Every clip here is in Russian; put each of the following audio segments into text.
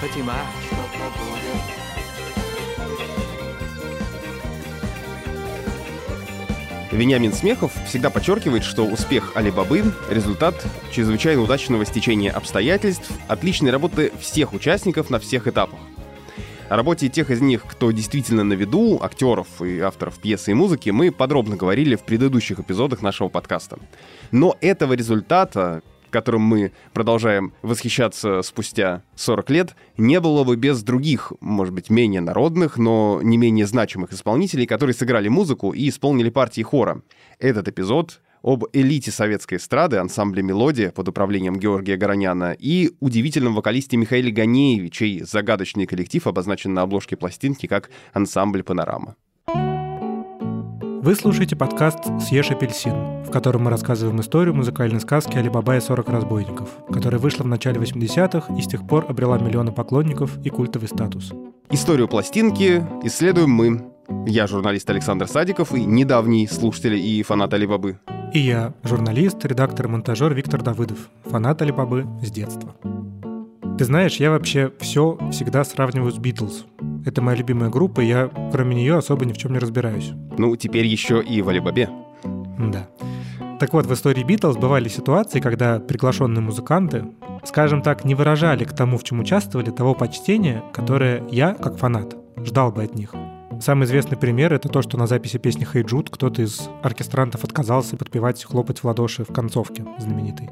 Фатима, что-то будет. Вениамин Смехов всегда подчеркивает, что успех Алибабы — результат чрезвычайно удачного стечения обстоятельств, отличной работы всех участников на всех этапах. О работе тех из них, кто действительно на виду, актеров и авторов пьесы и музыки, мы подробно говорили в предыдущих эпизодах нашего подкаста. Но этого результата, которым мы продолжаем восхищаться спустя 40 лет, не было бы без других, может быть, менее народных, но не менее значимых исполнителей, которые сыграли музыку и исполнили партии хора. Этот эпизод об элите советской эстрады, ансамбле «Мелодия» под управлением Георгия Гороняна и удивительном вокалисте Михаиле Ганееве, чей загадочный коллектив обозначен на обложке пластинки как ансамбль «Панорама». Вы слушаете подкаст «Съешь апельсин», в котором мы рассказываем историю музыкальной сказки «Алибаба и 40 разбойников», которая вышла в начале 80-х и с тех пор обрела миллионы поклонников и культовый статус. Историю пластинки исследуем мы. Я журналист Александр Садиков и недавний слушатель и фанат Алибабы. И я, журналист, редактор и монтажер Виктор Давыдов, фанат Алибабы с детства. Ты знаешь, я вообще все всегда сравниваю с Битлз. Это моя любимая группа, и я кроме нее особо ни в чем не разбираюсь. Ну, теперь еще и в Алибабе. Да. Так вот, в истории Битлз бывали ситуации, когда приглашенные музыканты, скажем так, не выражали к тому, в чем участвовали, того почтения, которое я, как фанат, ждал бы от них. Самый известный пример — это то, что на записи песни «Hey Jude» кто-то из оркестрантов отказался подпевать «Хлопать в ладоши» в концовке знаменитой.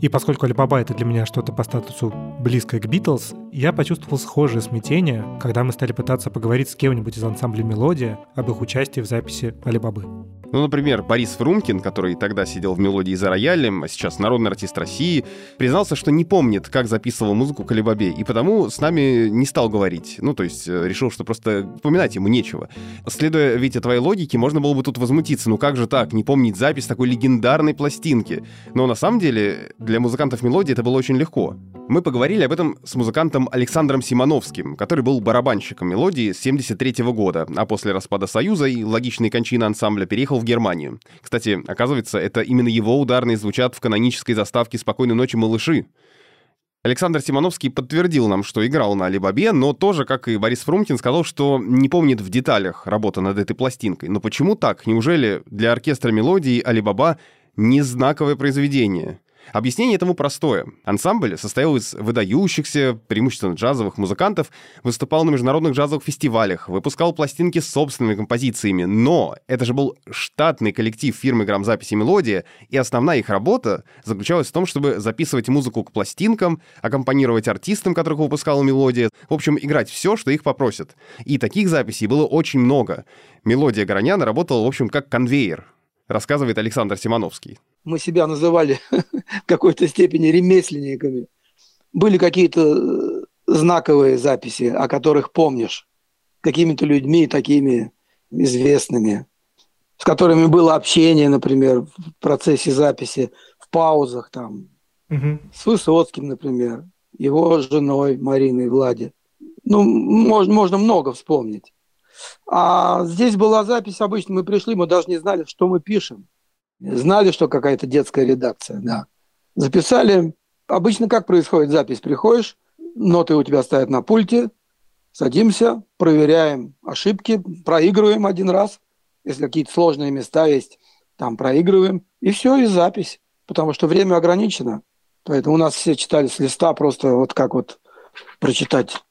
И поскольку Алибаба — это для меня что-то по статусу близкое к Битлз, я почувствовал схожее смятение, когда мы стали пытаться поговорить с кем-нибудь из ансамбля «Мелодия» об их участии в записи Алибабы. Ну, например, Борис Фрумкин, который тогда сидел в «Мелодии за роялем», а сейчас народный артист России, признался, что не помнит, как записывал музыку к Алибабе, и потому с нами не стал говорить. Ну, то есть э, решил, что просто вспоминать ему нечего. Следуя, Витя, твоей логике, можно было бы тут возмутиться. Ну как же так, не помнить запись такой легендарной пластинки? Но на самом деле для музыкантов «Мелодии» это было очень легко. Мы поговорили об этом с музыкантом Александром Симоновским, который был барабанщиком «Мелодии» с 73 года, а после распада Союза и логичной кончины ансамбля переехал в Германию. Кстати, оказывается, это именно его ударные звучат в канонической заставке «Спокойной ночи, малыши». Александр Симоновский подтвердил нам, что играл на Алибабе, но тоже, как и Борис Фрумкин, сказал, что не помнит в деталях работы над этой пластинкой. Но почему так? Неужели для оркестра мелодии Алибаба не знаковое произведение? Объяснение этому простое. Ансамбль состоял из выдающихся, преимущественно джазовых музыкантов, выступал на международных джазовых фестивалях, выпускал пластинки с собственными композициями, но это же был штатный коллектив фирмы грамзаписи «Мелодия», и основная их работа заключалась в том, чтобы записывать музыку к пластинкам, аккомпанировать артистам, которых выпускала «Мелодия», в общем, играть все, что их попросят. И таких записей было очень много. «Мелодия Граняна» работала, в общем, как конвейер, рассказывает Александр Симоновский мы себя называли в какой-то степени ремесленниками. Были какие-то э, знаковые записи, о которых помнишь, какими-то людьми такими известными, с которыми было общение, например, в процессе записи, в паузах там, угу. с Высоцким, например, его женой Мариной Влади. Ну, можно, можно много вспомнить. А здесь была запись обычно, мы пришли, мы даже не знали, что мы пишем. Знали, что какая-то детская редакция, да. Записали. Обычно как происходит запись? Приходишь, ноты у тебя стоят на пульте, садимся, проверяем ошибки, проигрываем один раз. Если какие-то сложные места есть, там проигрываем. И все, и запись. Потому что время ограничено. Поэтому у нас все читали с листа просто вот как вот прочитать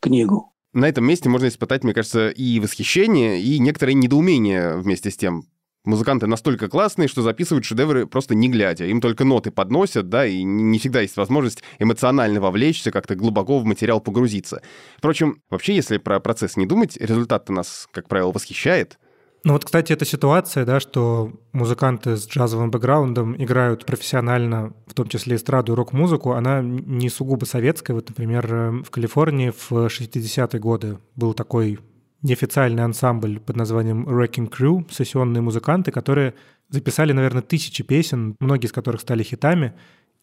книгу. На этом месте можно испытать, мне кажется, и восхищение, и некоторое недоумение вместе с тем. Музыканты настолько классные, что записывают шедевры просто не глядя. Им только ноты подносят, да, и не всегда есть возможность эмоционально вовлечься, как-то глубоко в материал погрузиться. Впрочем, вообще, если про процесс не думать, результат-то нас, как правило, восхищает. Ну вот, кстати, эта ситуация, да, что музыканты с джазовым бэкграундом играют профессионально, в том числе эстраду и рок-музыку, она не сугубо советская. Вот, например, в Калифорнии в 60-е годы был такой неофициальный ансамбль под названием Wrecking Crew, сессионные музыканты, которые записали, наверное, тысячи песен, многие из которых стали хитами.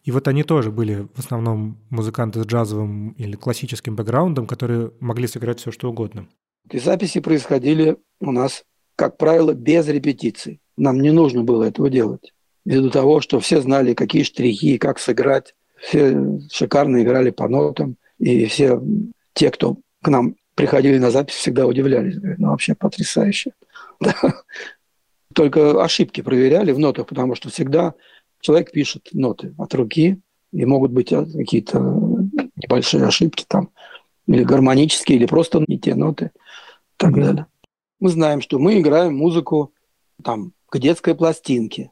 И вот они тоже были в основном музыканты с джазовым или классическим бэкграундом, которые могли сыграть все что угодно. И записи происходили у нас, как правило, без репетиций. Нам не нужно было этого делать. Ввиду того, что все знали, какие штрихи, как сыграть. Все шикарно играли по нотам. И все те, кто к нам приходили на запись, всегда удивлялись. Ну, вообще потрясающе. Только ошибки проверяли в нотах, потому что всегда человек пишет ноты от руки, и могут быть а, какие-то небольшие ошибки там, или гармонические, или просто не те ноты, и так далее. Мы знаем, что мы играем музыку там, к детской пластинке,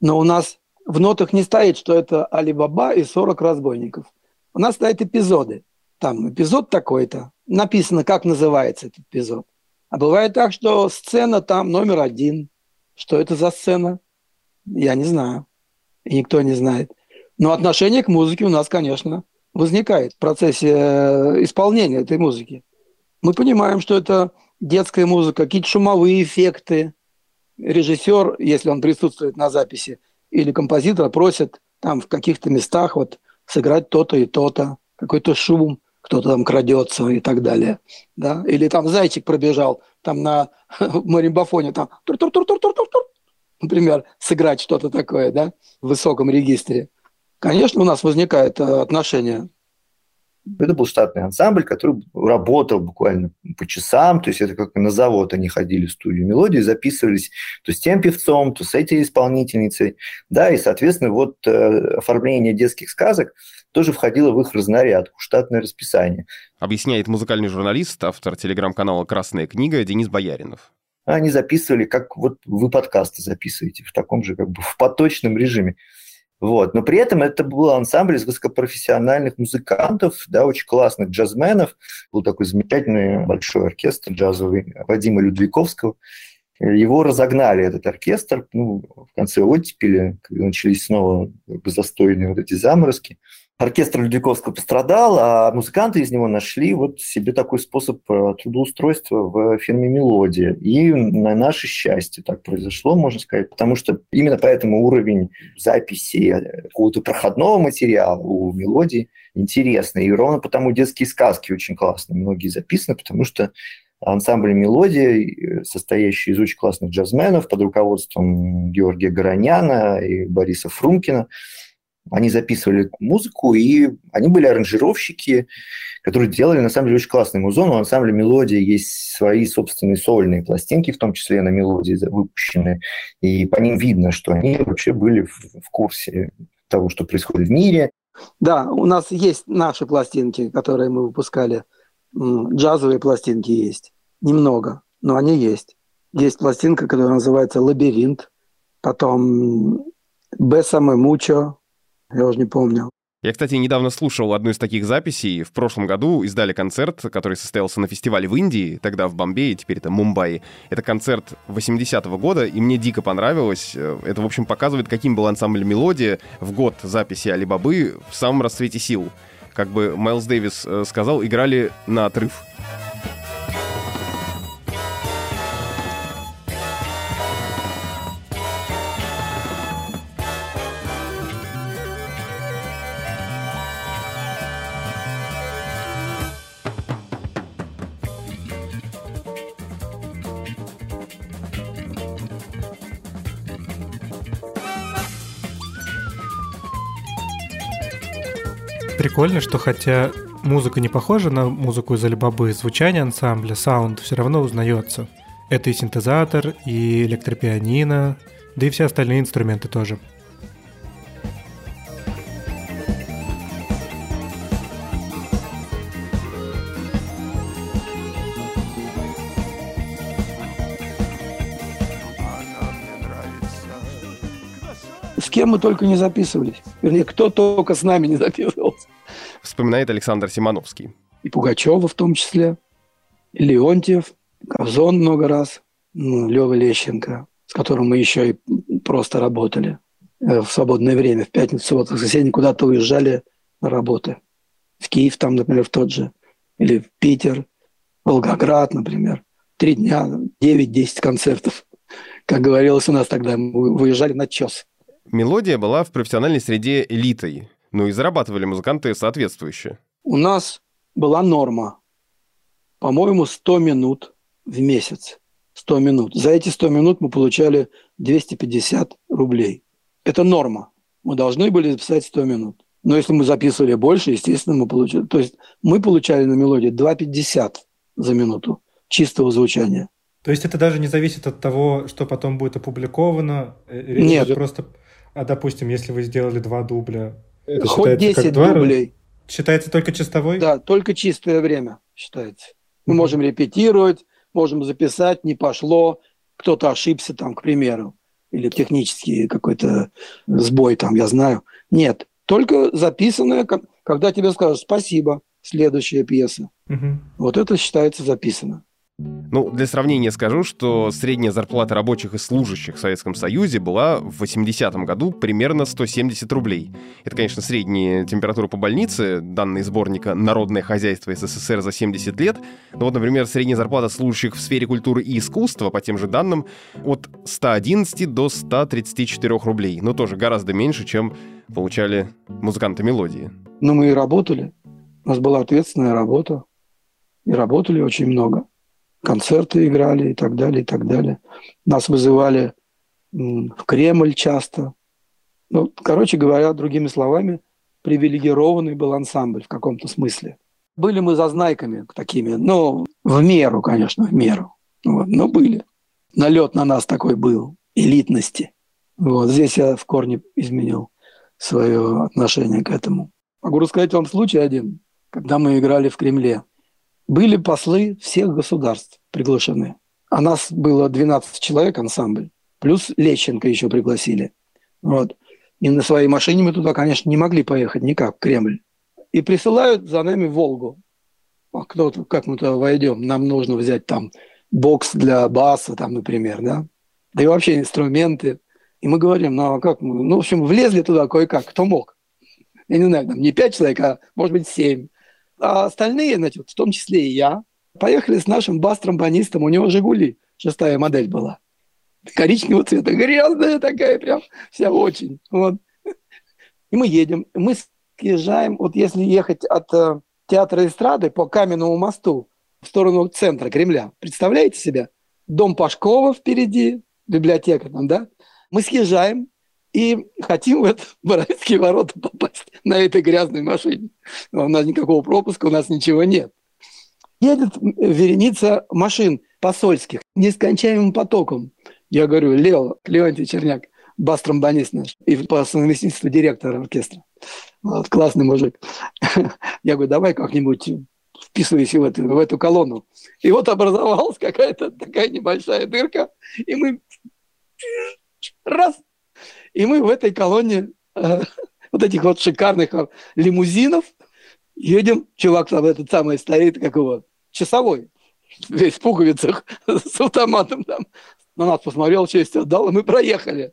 но у нас в нотах не стоит, что это Али-Баба и 40 разбойников. У нас стоят эпизоды. Там эпизод такой-то, написано, как называется этот эпизод. А бывает так, что сцена там номер один. Что это за сцена? Я не знаю. И никто не знает. Но отношение к музыке у нас, конечно, возникает в процессе э, исполнения этой музыки. Мы понимаем, что это детская музыка, какие-то шумовые эффекты. Режиссер, если он присутствует на записи, или композитор просит там в каких-то местах вот сыграть то-то и то-то, какой-то шум, кто-то там крадется и так далее. Да? Или там зайчик пробежал там на маримбафоне, там, например, сыграть что-то такое да, в высоком регистре. Конечно, у нас возникает э, отношение это был штатный ансамбль, который работал буквально по часам, то есть это как на завод они ходили в студию мелодии, записывались то с тем певцом, то с этой исполнительницей, да, и, соответственно, вот э, оформление детских сказок тоже входило в их разнарядку, штатное расписание. Объясняет музыкальный журналист, автор телеграм-канала «Красная книга» Денис Бояринов. Они записывали, как вот вы подкасты записываете, в таком же как бы в поточном режиме. Вот. Но при этом это был ансамбль из высокопрофессиональных музыкантов, да, очень классных джазменов. Был такой замечательный большой оркестр джазовый Вадима Людвиковского. Его разогнали, этот оркестр, ну, в конце оттепели, когда начались снова застойные вот эти заморозки оркестр Людвиковского пострадал, а музыканты из него нашли вот себе такой способ э, трудоустройства в фирме «Мелодия». И на наше счастье так произошло, можно сказать, потому что именно поэтому уровень записи э, какого-то проходного материала у «Мелодии» интересный. И ровно потому детские сказки очень классные. Многие записаны, потому что ансамбль «Мелодия», э, состоящий из очень классных джазменов под руководством Георгия Гороняна и Бориса Фрумкина, они записывали музыку, и они были аранжировщики, которые делали, на самом деле, очень классный музон. У ансамбля «Мелодия» есть свои собственные сольные пластинки, в том числе на «Мелодии» выпущены. И по ним видно, что они вообще были в курсе того, что происходит в мире. Да, у нас есть наши пластинки, которые мы выпускали. Джазовые пластинки есть. Немного, но они есть. Есть пластинка, которая называется «Лабиринт». Потом «Бесаме Мучо», я уже не помню. Я, кстати, недавно слушал одну из таких записей. В прошлом году издали концерт, который состоялся на фестивале в Индии, тогда в Бомбее, теперь это Мумбаи. Это концерт 80-го года, и мне дико понравилось. Это, в общем, показывает, каким был ансамбль «Мелодия» в год записи Алибабы в самом расцвете сил. Как бы Майлз Дэвис э, сказал, играли на отрыв. Прикольно, что хотя музыка не похожа на музыку из Алибабы, звучание ансамбля, саунд все равно узнается. Это и синтезатор, и электропианино, да и все остальные инструменты тоже. Кем мы только не записывались. Вернее, кто только с нами не записывался вспоминает Александр Симоновский. И Пугачева в том числе, и Леонтьев, Козон много раз, ну, Лева Лещенко, с которым мы еще и просто работали э, в свободное время, в пятницу, субботу, воскресенье куда-то уезжали на работы. В Киев там, например, в тот же, или в Питер, Волгоград, например. Три дня, 9-10 концертов. Как говорилось у нас тогда, мы выезжали на час. Мелодия была в профессиональной среде элитой. Ну и зарабатывали музыканты соответствующе. У нас была норма, по-моему, 100 минут в месяц. 100 минут. За эти 100 минут мы получали 250 рублей. Это норма. Мы должны были записать 100 минут. Но если мы записывали больше, естественно, мы получали... То есть мы получали на мелодии 2,50 за минуту чистого звучания. То есть это даже не зависит от того, что потом будет опубликовано? Э, речь Нет. идет просто, а допустим, если вы сделали два дубля, это Хоть считается 10 как два, дублей. Считается только чистовой? Да, только чистое время считается. Мы Мгм. можем репетировать, можем записать, не пошло, кто-то ошибся там, к примеру, или технический какой-то сбой там, я знаю. Нет, только записанное, когда тебе скажут «спасибо», следующая пьеса. Мгм. Вот это считается записано. Ну, для сравнения скажу, что средняя зарплата рабочих и служащих в Советском Союзе была в 80-м году примерно 170 рублей. Это, конечно, средняя температура по больнице, данные сборника «Народное хозяйство СССР за 70 лет». Но вот, например, средняя зарплата служащих в сфере культуры и искусства, по тем же данным, от 111 до 134 рублей. Но тоже гораздо меньше, чем получали музыканты мелодии. Но мы и работали. У нас была ответственная работа. И работали очень много. Концерты играли и так далее, и так далее. Нас вызывали в Кремль часто. Ну, короче говоря, другими словами, привилегированный был ансамбль в каком-то смысле. Были мы зазнайками такими, ну, в меру, конечно, в меру. Вот, но были. Налет на нас такой был, элитности. Вот, здесь я в корне изменил свое отношение к этому. Могу рассказать вам случай один, когда мы играли в Кремле. Были послы всех государств приглашены. А нас было 12 человек, ансамбль. Плюс Лещенко еще пригласили. Вот. И на своей машине мы туда, конечно, не могли поехать никак, в Кремль. И присылают за нами Волгу. А кто как мы туда войдем? Нам нужно взять там бокс для баса, там, например, да? Да и вообще инструменты. И мы говорим, ну а как мы? Ну, в общем, влезли туда кое-как, кто мог. Я не знаю, там не пять человек, а может быть семь. А остальные, значит, в том числе и я, поехали с нашим бас-тромбонистом, у него «Жигули», шестая модель была. Коричневого цвета, грязная такая прям, вся очень. Вот. И мы едем, мы съезжаем, вот если ехать от э, театра эстрады по Каменному мосту в сторону центра Кремля, представляете себе? Дом Пашкова впереди, библиотека там, да? Мы съезжаем и хотим в это Боровицкие ворота попасть на этой грязной машине. У нас никакого пропуска, у нас ничего нет. Едет вереница машин посольских нескончаемым потоком. Я говорю, Лео, Леонтий Черняк, бас-тромбонист наш, и по совместительству директор оркестра. Вот, классный мужик. Я говорю, давай как-нибудь вписывайся в эту, в эту колонну. И вот образовалась какая-то такая небольшая дырка, и мы раз, и мы в этой колонне э, вот этих вот шикарных лимузинов едем, чувак там этот самый стоит, как его, часовой, весь в пуговицах, с автоматом там, на нас посмотрел, честь отдал, и мы проехали.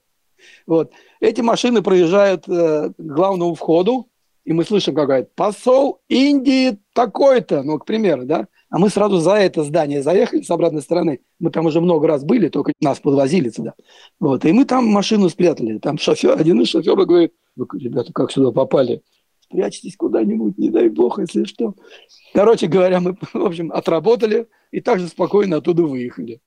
Вот. Эти машины проезжают э, к главному входу, и мы слышим какая-то посол Индии такой-то, ну, к примеру, да, а мы сразу за это здание заехали с обратной стороны. Мы там уже много раз были, только нас подвозили сюда. Вот. И мы там машину спрятали. Там шофер, один из шоферов говорит, вы, ребята, как сюда попали? Спрячьтесь куда-нибудь, не дай бог, если что. Короче говоря, мы, в общем, отработали и также спокойно оттуда выехали.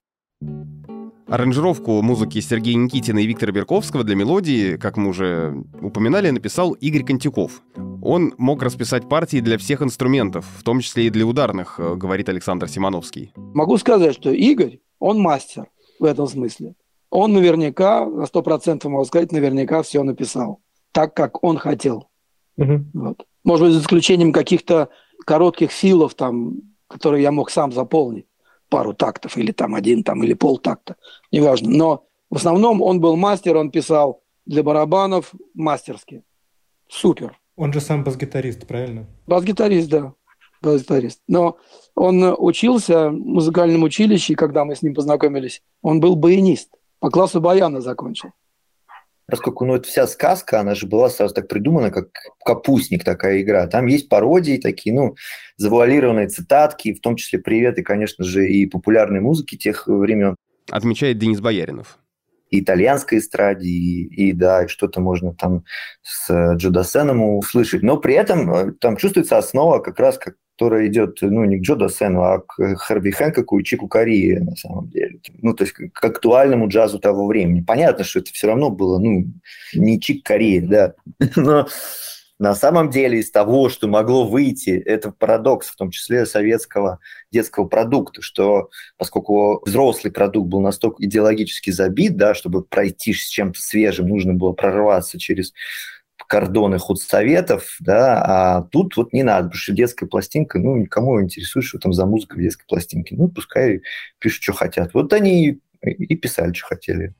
Аранжировку музыки Сергея Никитина и Виктора Берковского для мелодии, как мы уже упоминали, написал Игорь Контюков. Он мог расписать партии для всех инструментов, в том числе и для ударных, э, говорит Александр Симоновский. Могу сказать, что Игорь, он мастер в этом смысле. Он наверняка, на сто процентов могу сказать, наверняка все написал так, как он хотел. Мгм. Вот. Может быть, за исключением каких-то коротких филов, там, которые я мог сам заполнить. Пару тактов, или там один, там, или полтакта, неважно. Но в основном он был мастер, он писал для барабанов мастерски. Супер. Он же сам бас-гитарист, правильно? Бас-гитарист, да. Бас-гитарист. Но он учился в музыкальном училище, и когда мы с ним познакомились, он был баянист. По классу баяна закончил. Поскольку ну, это вся сказка, она же была сразу так придумана, как капустник такая игра. Там есть пародии такие, ну, завуалированные цитатки, в том числе приветы, конечно же, и популярной музыки тех времен, Отмечает Денис Бояринов. и итальянской эстраде, и, и да, и что-то можно там с Джо Дассеном услышать. Но при этом э, там чувствуется основа как раз, которая идет, ну, не к Джо Дассену, а к Харви Хэнкоку и Чику Кории, на самом деле. Ну, то есть к актуальному джазу того времени. Понятно, что это все равно было, ну, не Чик Корея, да, но На самом деле из того, что могло выйти, это парадокс, в том числе советского детского продукта, что поскольку взрослый продукт был настолько идеологически забит, да, чтобы пройти с чем-то свежим, нужно было прорваться через кордоны худсоветов, да, а тут вот не надо, потому что детская пластинка, ну, никому интересует, что там за музыка в детской пластинке. Ну, пускай пишут, что хотят. Вот они и писали, что хотели.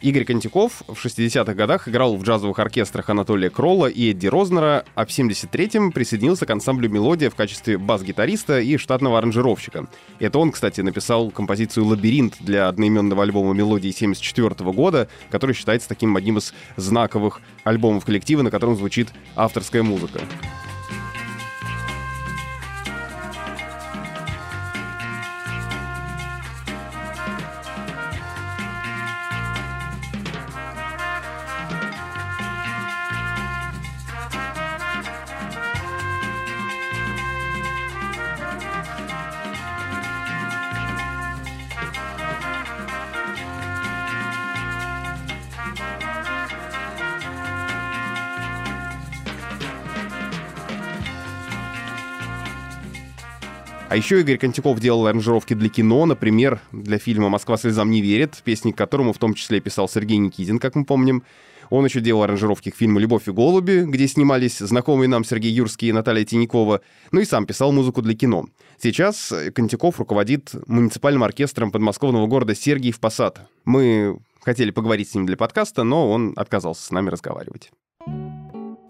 Игорь Контяков в 60-х годах играл в джазовых оркестрах Анатолия Кролла и Эдди Рознера, а в 73-м присоединился к ансамблю «Мелодия» в качестве бас-гитариста и штатного аранжировщика. Это он, кстати, написал композицию «Лабиринт» для одноименного альбома «Мелодии» 74 года, который считается таким одним из знаковых альбомов коллектива, на котором звучит авторская музыка. Еще Игорь Контяков делал аранжировки для кино, например, для фильма «Москва слезам не верит», песни к которому в том числе писал Сергей Никитин, как мы помним. Он еще делал аранжировки к фильму «Любовь и голуби», где снимались знакомые нам Сергей Юрский и Наталья Тинякова, ну и сам писал музыку для кино. Сейчас Контяков руководит муниципальным оркестром подмосковного города Сергиев Посад. Мы хотели поговорить с ним для подкаста, но он отказался с нами разговаривать.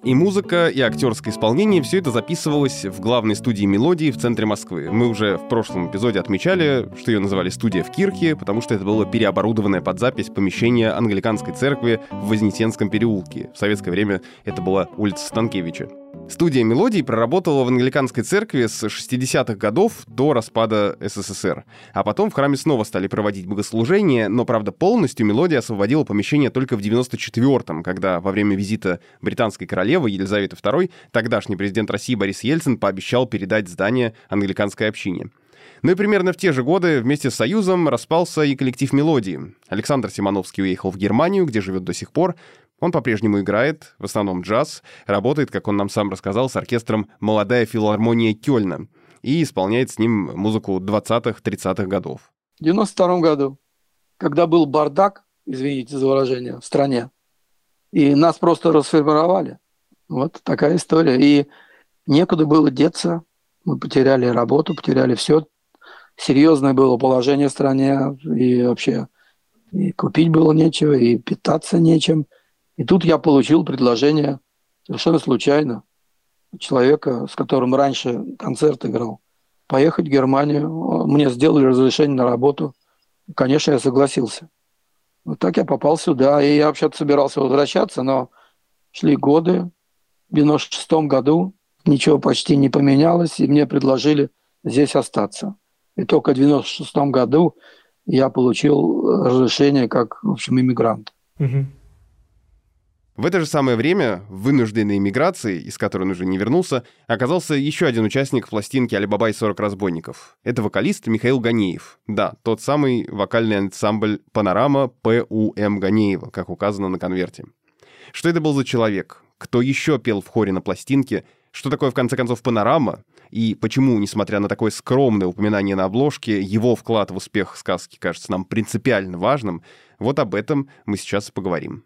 И музыка, и актерское исполнение — все это записывалось в главной студии «Мелодии» в центре Москвы. Мы уже в прошлом эпизоде отмечали, что ее называли «студия в Кирхе», потому что это было переоборудованное под запись помещение англиканской церкви в Вознесенском переулке. В советское время это была улица Станкевича. Студия мелодий проработала в англиканской церкви с 60-х годов до распада СССР. А потом в храме снова стали проводить богослужения, но, правда, полностью мелодия освободила помещение только в 94-м, когда во время визита британской королевы Елизаветы II тогдашний президент России Борис Ельцин пообещал передать здание англиканской общине. Ну и примерно в те же годы вместе с Союзом распался и коллектив «Мелодии». Александр Симоновский уехал в Германию, где живет до сих пор. Он по-прежнему играет, в основном джаз, работает, как он нам сам рассказал, с оркестром «Молодая филармония Кёльна» и исполняет с ним музыку 20-30-х годов. В 92 году, когда был бардак, извините за выражение, в стране, и нас просто расформировали. Вот такая история. И некуда было деться. Мы потеряли работу, потеряли все. Серьезное было положение в стране. И вообще и купить было нечего, и питаться нечем – и тут я получил предложение совершенно случайно человека, с которым раньше концерт играл, поехать в Германию. Мне сделали разрешение на работу. Конечно, я согласился. Вот так я попал сюда. И я вообще-то собирался возвращаться, но шли годы. В 96 году ничего почти не поменялось, и мне предложили здесь остаться. И только в 96 году я получил разрешение как, в общем, иммигрант. Угу. В это же самое время, в вынужденной эмиграции, из которой он уже не вернулся, оказался еще один участник пластинки «Алибаба и 40 разбойников». Это вокалист Михаил Ганеев. Да, тот самый вокальный ансамбль «Панорама» П.У.М. Ганеева, как указано на конверте. Что это был за человек? Кто еще пел в хоре на пластинке? Что такое, в конце концов, «Панорама»? И почему, несмотря на такое скромное упоминание на обложке, его вклад в успех сказки кажется нам принципиально важным? Вот об этом мы сейчас поговорим.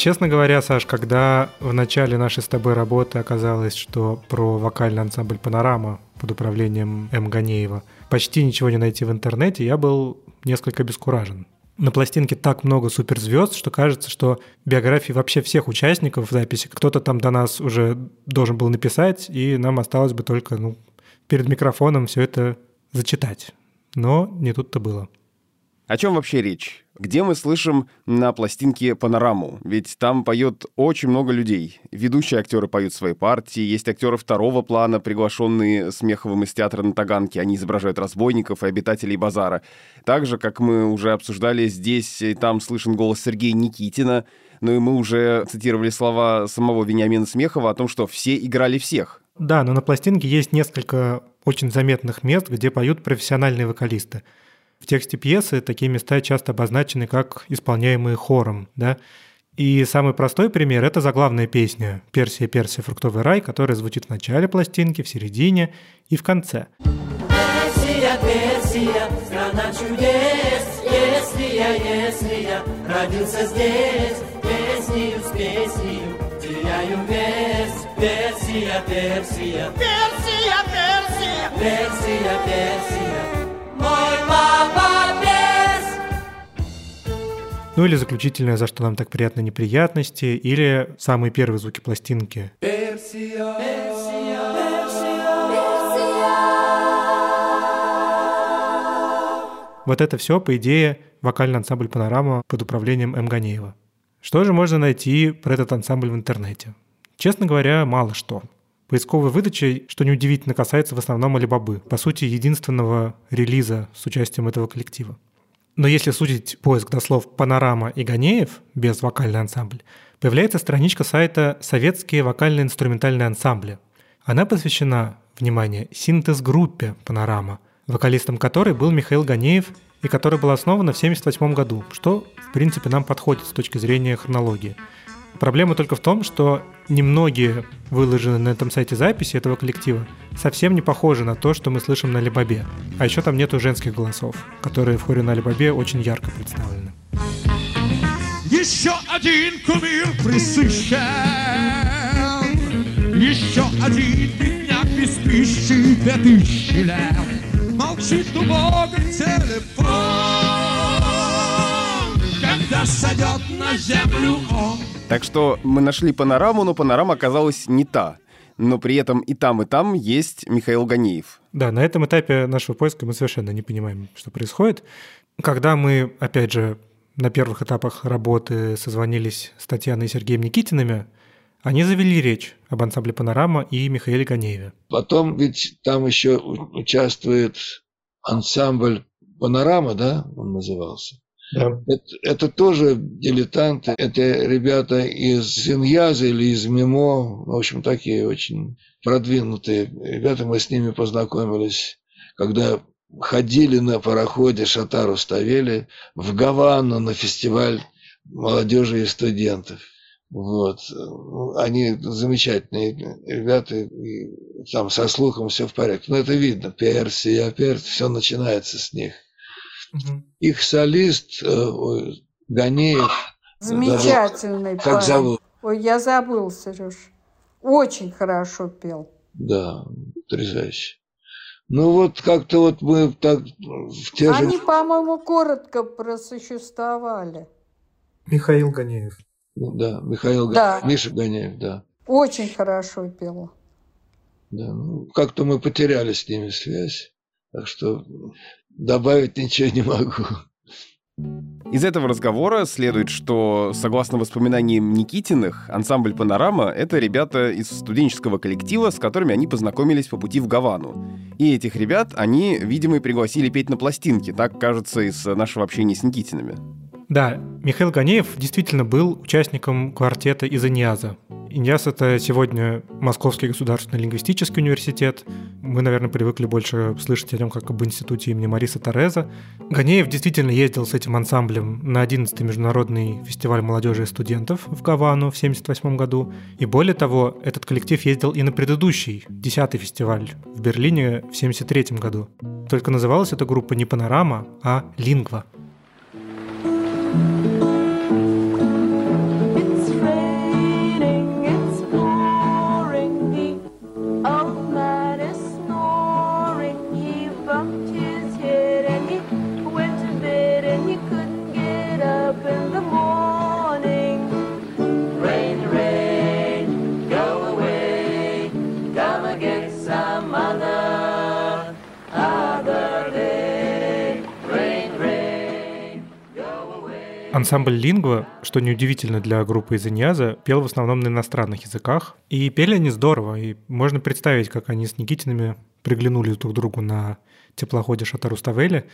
Честно говоря, Саш, когда в начале нашей с тобой работы оказалось, что про вокальный ансамбль «Панорама» под управлением М. Ганеева почти ничего не найти в интернете, я был несколько обескуражен. На пластинке так много суперзвезд, что кажется, что биографии вообще всех участников в записи кто-то там до нас уже должен был написать, и нам осталось бы только ну, перед микрофоном все это зачитать. Но не тут-то было. О чем вообще речь? Где мы слышим на пластинке панораму? Ведь там поет очень много людей. Ведущие актеры поют свои партии, есть актеры второго плана, приглашенные Смеховым из театра на Таганке. Они изображают разбойников и обитателей базара. Также, как мы уже обсуждали, здесь и там слышен голос Сергея Никитина. Ну и мы уже цитировали слова самого Вениамина Смехова о том, что все играли всех. Да, но на пластинке есть несколько очень заметных мест, где поют профессиональные вокалисты. В тексте пьесы такие места часто обозначены как исполняемые хором, да. И самый простой пример — это заглавная песня «Персия, Персия, фруктовый рай», которая звучит в начале пластинки, в середине и в конце. Персия, Персия, страна чудес, если я, если я родился здесь, песнею с песнею теряю вес. Персия, Персия, Персия, Персия, Персия, Персия. Ну или заключительное, за что нам так приятно неприятности, или самые первые звуки пластинки. Персия, Персия, Вот это все, по идее, вокальный ансамбль «Панорама» под управлением М. Ганеева. Что же можно найти про этот ансамбль в интернете? Честно говоря, мало что. Поисковой выдачей, что неудивительно, касается в основном Алибабы, по сути, единственного релиза с участием этого коллектива. Но если судить поиск до слов «Панорама» и «Ганеев» без вокальный ансамбль, появляется страничка сайта «Советские вокально-инструментальные ансамбли». Она посвящена, внимание, синтез-группе «Панорама», вокалистом которой был Михаил Ганеев и которая была основана в 1978 году, что, в принципе, нам подходит с точки зрения хронологии. Проблема только в том, что немногие выложенные на этом сайте записи этого коллектива совсем не похожи на то, что мы слышим на Алибабе. А еще там нету женских голосов, которые в хоре на Алибабе очень ярко представлены. Еще один кумир присыщен, Еще один бедняк без пищи две тысячи лет. Молчит убогий телефон, Когда сойдет на землю он. Так что мы нашли панораму, но панорама оказалась не та. Но при этом и там, и там есть Михаил Ганеев. Да, на этом этапе нашего поиска мы совершенно не понимаем, что происходит. Когда мы, опять же, на первых этапах работы созвонились с Татьяной и Сергеем Никитинами, они завели речь об ансамбле «Панорама» и Михаиле Ганееве. Потом ведь там еще участвует ансамбль «Панорама», да, он назывался? Да. Это, это тоже дилетанты, это ребята из Зиньяза или из МИМО, в общем, такие очень продвинутые ребята, мы с ними познакомились, когда ходили на пароходе Шатару Ставели в Гавану на фестиваль молодежи и студентов. Вот. Они замечательные ребята, и там со слухом все в порядке. Но это видно, Персия, Персия, все начинается с них. Их солист э, ой, Ганеев, Замечательный как парень. зовут? Ой, я забыл, Сереж. Очень хорошо пел. Да, потрясающе. Ну вот как-то вот мы так в те же... Они, по-моему, коротко просуществовали. Михаил Ганеев. Ну Да, Михаил Да. Миша Ганеев, да. Очень хорошо пел. да. Ну, как-то мы потеряли с ними связь, так что добавить ничего не могу. Из этого разговора следует, что, согласно воспоминаниям Никитиных, ансамбль «Панорама» — это ребята из студенческого коллектива, с которыми они познакомились по пути в Гавану. И этих ребят они, видимо, и пригласили петь на пластинке, так кажется из нашего общения с Никитиными. Да, Михаил Ганеев действительно был участником квартета из Иньяза. Иньяз — это сегодня Московский государственный лингвистический университет. Мы, наверное, привыкли больше слышать о нем как об институте имени Мариса Тореза. Ганеев действительно ездил с этим ансамблем на 11-й международный фестиваль молодежи и студентов в Гавану в 1978 году. И более того, этот коллектив ездил и на предыдущий, 10-й фестиваль в Берлине в 1973 году. Только называлась эта группа не «Панорама», а «Лингва». Ансамбль «Лингва», что неудивительно для группы из Иньяза, пел в основном на иностранных языках. И пели они здорово, и можно представить, как они с Никитинами приглянулись друг другу на теплоходе Шатаруставели.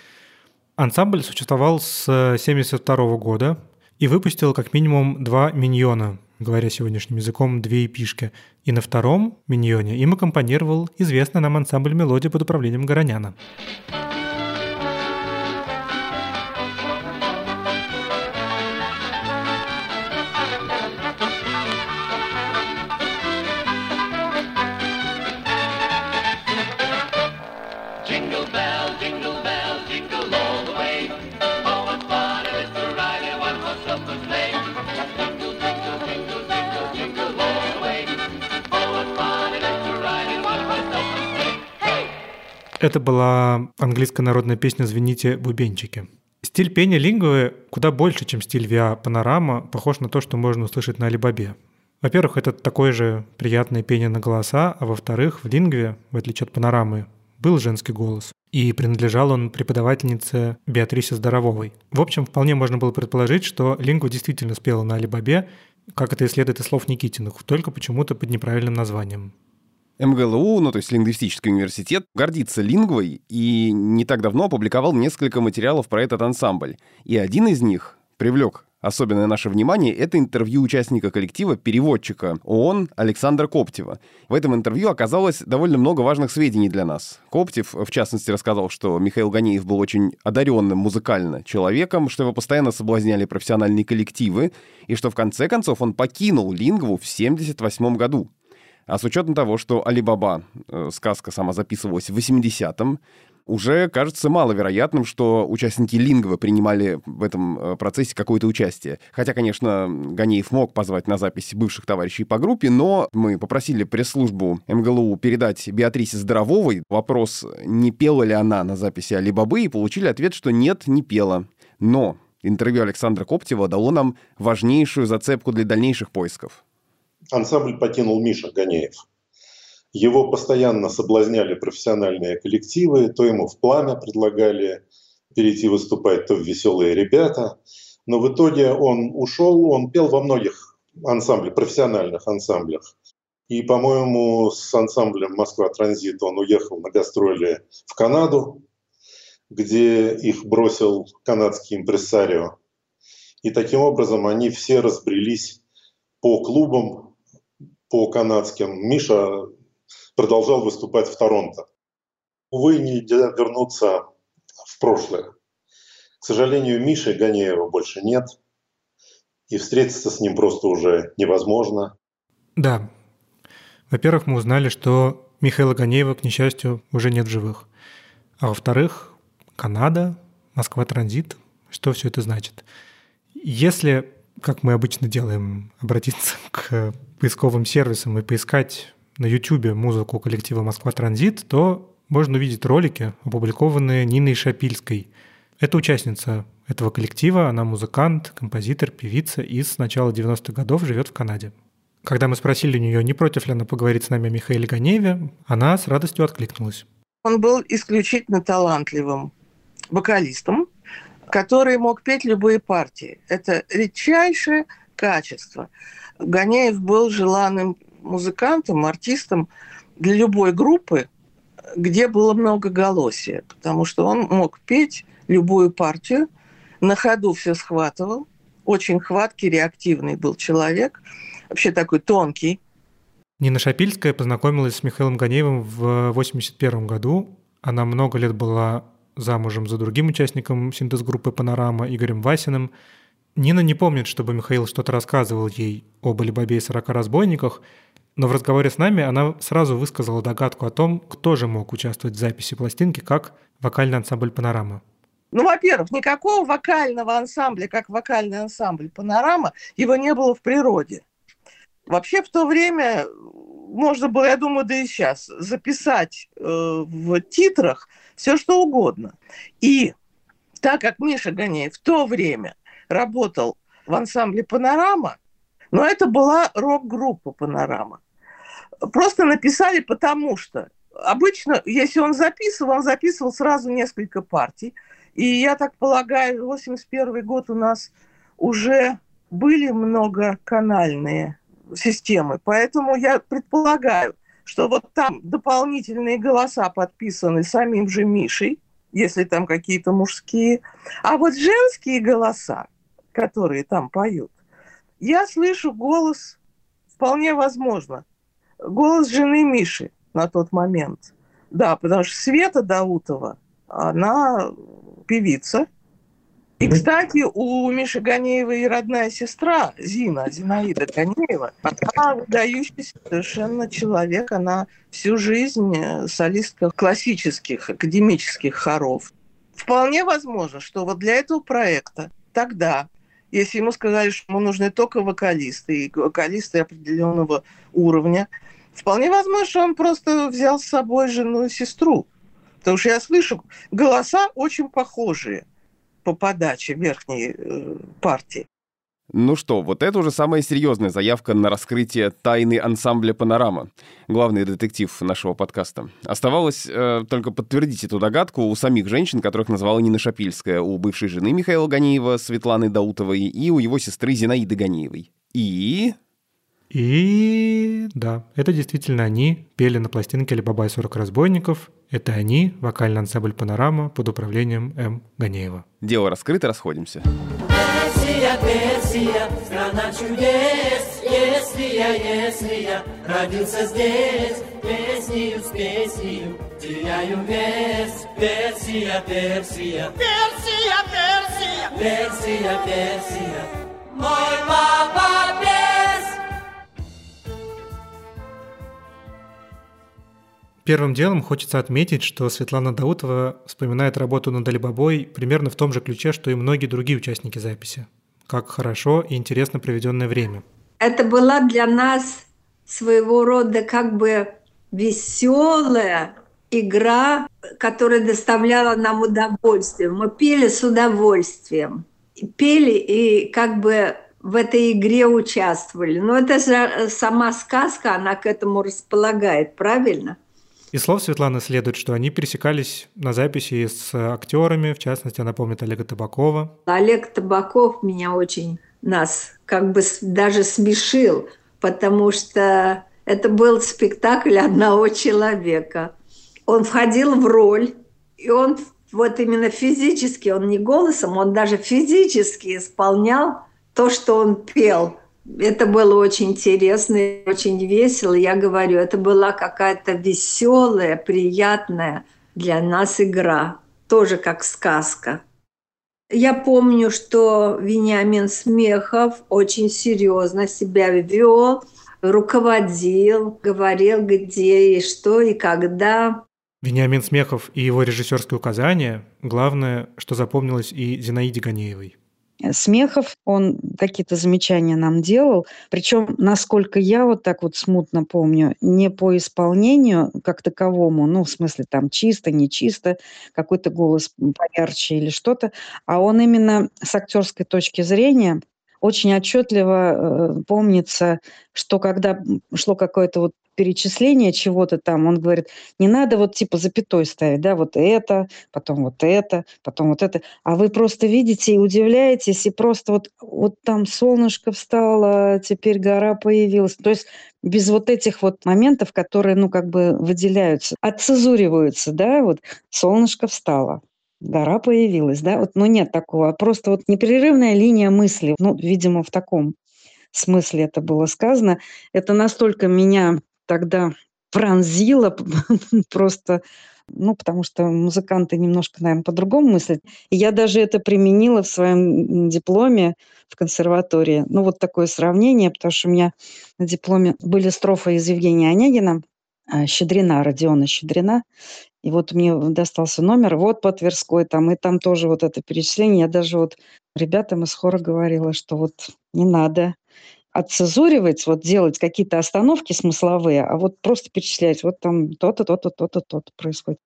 Ансамбль существовал с 1972 года и выпустил как минимум два миньона, говоря сегодняшним языком, две эпишки. И на втором миньоне им аккомпанировал известный нам ансамбль мелодии под управлением Гороняна. Это была английская народная песня «Звените, бубенчики». Стиль пения лингвы куда больше, чем стиль Виа Панорама, похож на то, что можно услышать на Алибабе. Во-первых, это такое же приятное пение на голоса, а во-вторых, в лингве, в отличие от панорамы, был женский голос. И принадлежал он преподавательнице Беатрисе Здорововой. В общем, вполне можно было предположить, что лингва действительно спела на Алибабе, как это и следует из слов Никитиных, только почему-то под неправильным названием. МГЛУ, ну то есть лингвистический университет, гордится лингвой и не так давно опубликовал несколько материалов про этот ансамбль. И один из них привлек особенное наше внимание, это интервью участника коллектива, переводчика ООН Александра Коптева. В этом интервью оказалось довольно много важных сведений для нас. Коптев, в частности, рассказал, что Михаил Ганеев был очень одаренным музыкально человеком, что его постоянно соблазняли профессиональные коллективы, и что в конце концов он покинул Лингву в 1978 году. А с учетом того, что Алибаба, э, сказка сама записывалась в 80-м, уже кажется маловероятным, что участники Лингвы принимали в этом э, процессе какое-то участие. Хотя, конечно, Ганеев мог позвать на запись бывших товарищей по группе, но мы попросили пресс-службу МГЛУ передать Беатрисе Здорововой вопрос, не пела ли она на записи Алибабы, и получили ответ, что нет, не пела. Но интервью Александра Коптева дало нам важнейшую зацепку для дальнейших поисков. Ансамбль покинул Миша Ганеев. Его постоянно соблазняли профессиональные коллективы, то ему в пламя предлагали перейти выступать, то в веселые ребята. Но в итоге он ушел, он пел во многих ансамблях, профессиональных ансамблях. И, по-моему, с ансамблем «Москва Транзит» он уехал на гастроли в Канаду, где их бросил канадский импрессарио. И таким образом они все разбрелись по клубам, по канадским. Миша продолжал выступать в Торонто. Увы, нельзя вернуться в прошлое. К сожалению, Миши Ганеева больше нет, и встретиться с ним просто уже невозможно. Да. Во-первых, мы узнали, что Михаила Ганеева, к несчастью, уже нет в живых. А во-вторых, Канада, Москва Транзит. Что все это значит? Если, как мы обычно делаем, обратиться к поисковым сервисам и поискать на YouTube музыку коллектива «Москва Транзит», то можно увидеть ролики, опубликованные Ниной Шапильской. Это участница этого коллектива, она музыкант, композитор, певица и с начала 90-х годов живет в Канаде. Когда мы спросили у нее, не против ли она поговорить с нами о Михаиле Ганееве, она с радостью откликнулась. Он был исключительно талантливым вокалистом, который мог петь любые партии. Это редчайшее качество. Ганеев был желанным музыкантом, артистом для любой группы, где было многоголосие, потому что он мог петь любую партию, на ходу все схватывал, очень хваткий, реактивный был человек, вообще такой тонкий. Нина Шапильская познакомилась с Михаилом Ганеевым в 1981 году. Она много лет была замужем за другим участником синтез-группы «Панорама» Игорем Васиным. Нина не помнит, чтобы Михаил что-то рассказывал ей об Алибабе и 40 разбойниках, но в разговоре с нами она сразу высказала догадку о том, кто же мог участвовать в записи пластинки как вокальный ансамбль «Панорама». Ну, во-первых, никакого вокального ансамбля, как вокальный ансамбль «Панорама», его не было в природе. Вообще в то время можно было, я думаю, да и сейчас, записать э, в титрах все что угодно. И так как Миша Ганеев в то время работал в ансамбле «Панорама», но это была рок-группа «Панорама». Просто написали потому что. Обычно, если он записывал, он записывал сразу несколько партий. И я так полагаю, 81 год у нас уже были многоканальные системы. Поэтому я предполагаю, что вот там дополнительные голоса подписаны самим же Мишей, если там какие-то мужские. А вот женские голоса, которые там поют, я слышу голос, вполне возможно, голос жены Миши на тот момент. Да, потому что Света Даутова, она певица. И, кстати, у Миши Ганеевой родная сестра Зина, Зинаида Ганеева, она выдающийся совершенно человек. Она всю жизнь э, солистка классических, академических хоров. Вполне возможно, что вот для этого проекта тогда, если ему сказали, что ему нужны только вокалисты, и вокалисты определенного уровня, вполне возможно, что он просто взял с собой жену и сестру. Потому что я слышу голоса очень похожие по подаче верхней э, партии. Ну что, вот это уже самая серьезная заявка на раскрытие тайны ансамбля «Панорама». Главный детектив нашего подкаста. Оставалось э, только подтвердить эту догадку у самих женщин, которых назвала Нина Шапильская, у бывшей жены Михаила Ганиева, Светланы Даутовой, и у его сестры Зинаиды Ганиевой. И... И да, это действительно они пели на пластинке «Алибаба и 40 разбойников». Это они, вокальный ансамбль «Панорама» под управлением М. Ганеева. Дело раскрыто, расходимся. Персия, Персия, страна чудес, если я, если я родился здесь, песнею с песнею теряю вес. Персия, Персия, Персия, Персия, Персия, Персия, мой папа пес. Первым делом хочется отметить, что Светлана Даутова вспоминает работу над Алибабой примерно в том же ключе, что и многие другие участники записи. Как хорошо и интересно проведенное время. Это была для нас своего рода как бы веселая игра, которая доставляла нам удовольствие. Мы пели с удовольствием. Пели и как бы в этой игре участвовали. Но это же сама сказка, она к этому располагает, правильно? Из слов Светланы следует, что они пересекались на записи с актерами, в частности, она помнит Олега Табакова. Олег Табаков меня очень нас как бы даже смешил, потому что это был спектакль одного человека. Он входил в роль, и он вот именно физически, он не голосом, он даже физически исполнял то, что он пел – это было очень интересно, очень весело. Я говорю, это была какая-то веселая, приятная для нас игра, тоже как сказка. Я помню, что Вениамин Смехов очень серьезно себя вел, руководил, говорил, где и что и когда. Вениамин Смехов и его режиссерские указания – главное, что запомнилось и Зинаиде Ганеевой. Смехов, он какие-то замечания нам делал. Причем, насколько я вот так вот смутно помню, не по исполнению как таковому, ну, в смысле там чисто, не чисто, какой-то голос поярче или что-то, а он именно с актерской точки зрения очень отчетливо э, помнится, что когда шло какое-то вот перечисление чего-то там, он говорит, не надо вот типа запятой ставить, да, вот это, потом вот это, потом вот это, а вы просто видите и удивляетесь, и просто вот, вот там солнышко встало, теперь гора появилась. То есть без вот этих вот моментов, которые, ну, как бы выделяются, отцезуриваются, да, вот солнышко встало, гора появилась, да, вот, ну, нет такого, просто вот непрерывная линия мысли, ну, видимо, в таком смысле это было сказано, это настолько меня тогда пронзило просто, ну, потому что музыканты немножко, наверное, по-другому мыслят. И я даже это применила в своем дипломе в консерватории. Ну, вот такое сравнение, потому что у меня на дипломе были строфы из Евгения Онегина, а, Щедрина, Родиона Щедрина. И вот мне достался номер, вот по Тверской, там, и там тоже вот это перечисление. Я даже вот ребятам из хора говорила, что вот не надо отцезуривать, вот делать какие-то остановки смысловые, а вот просто перечислять, вот там то-то, то-то, то-то, то-то происходит.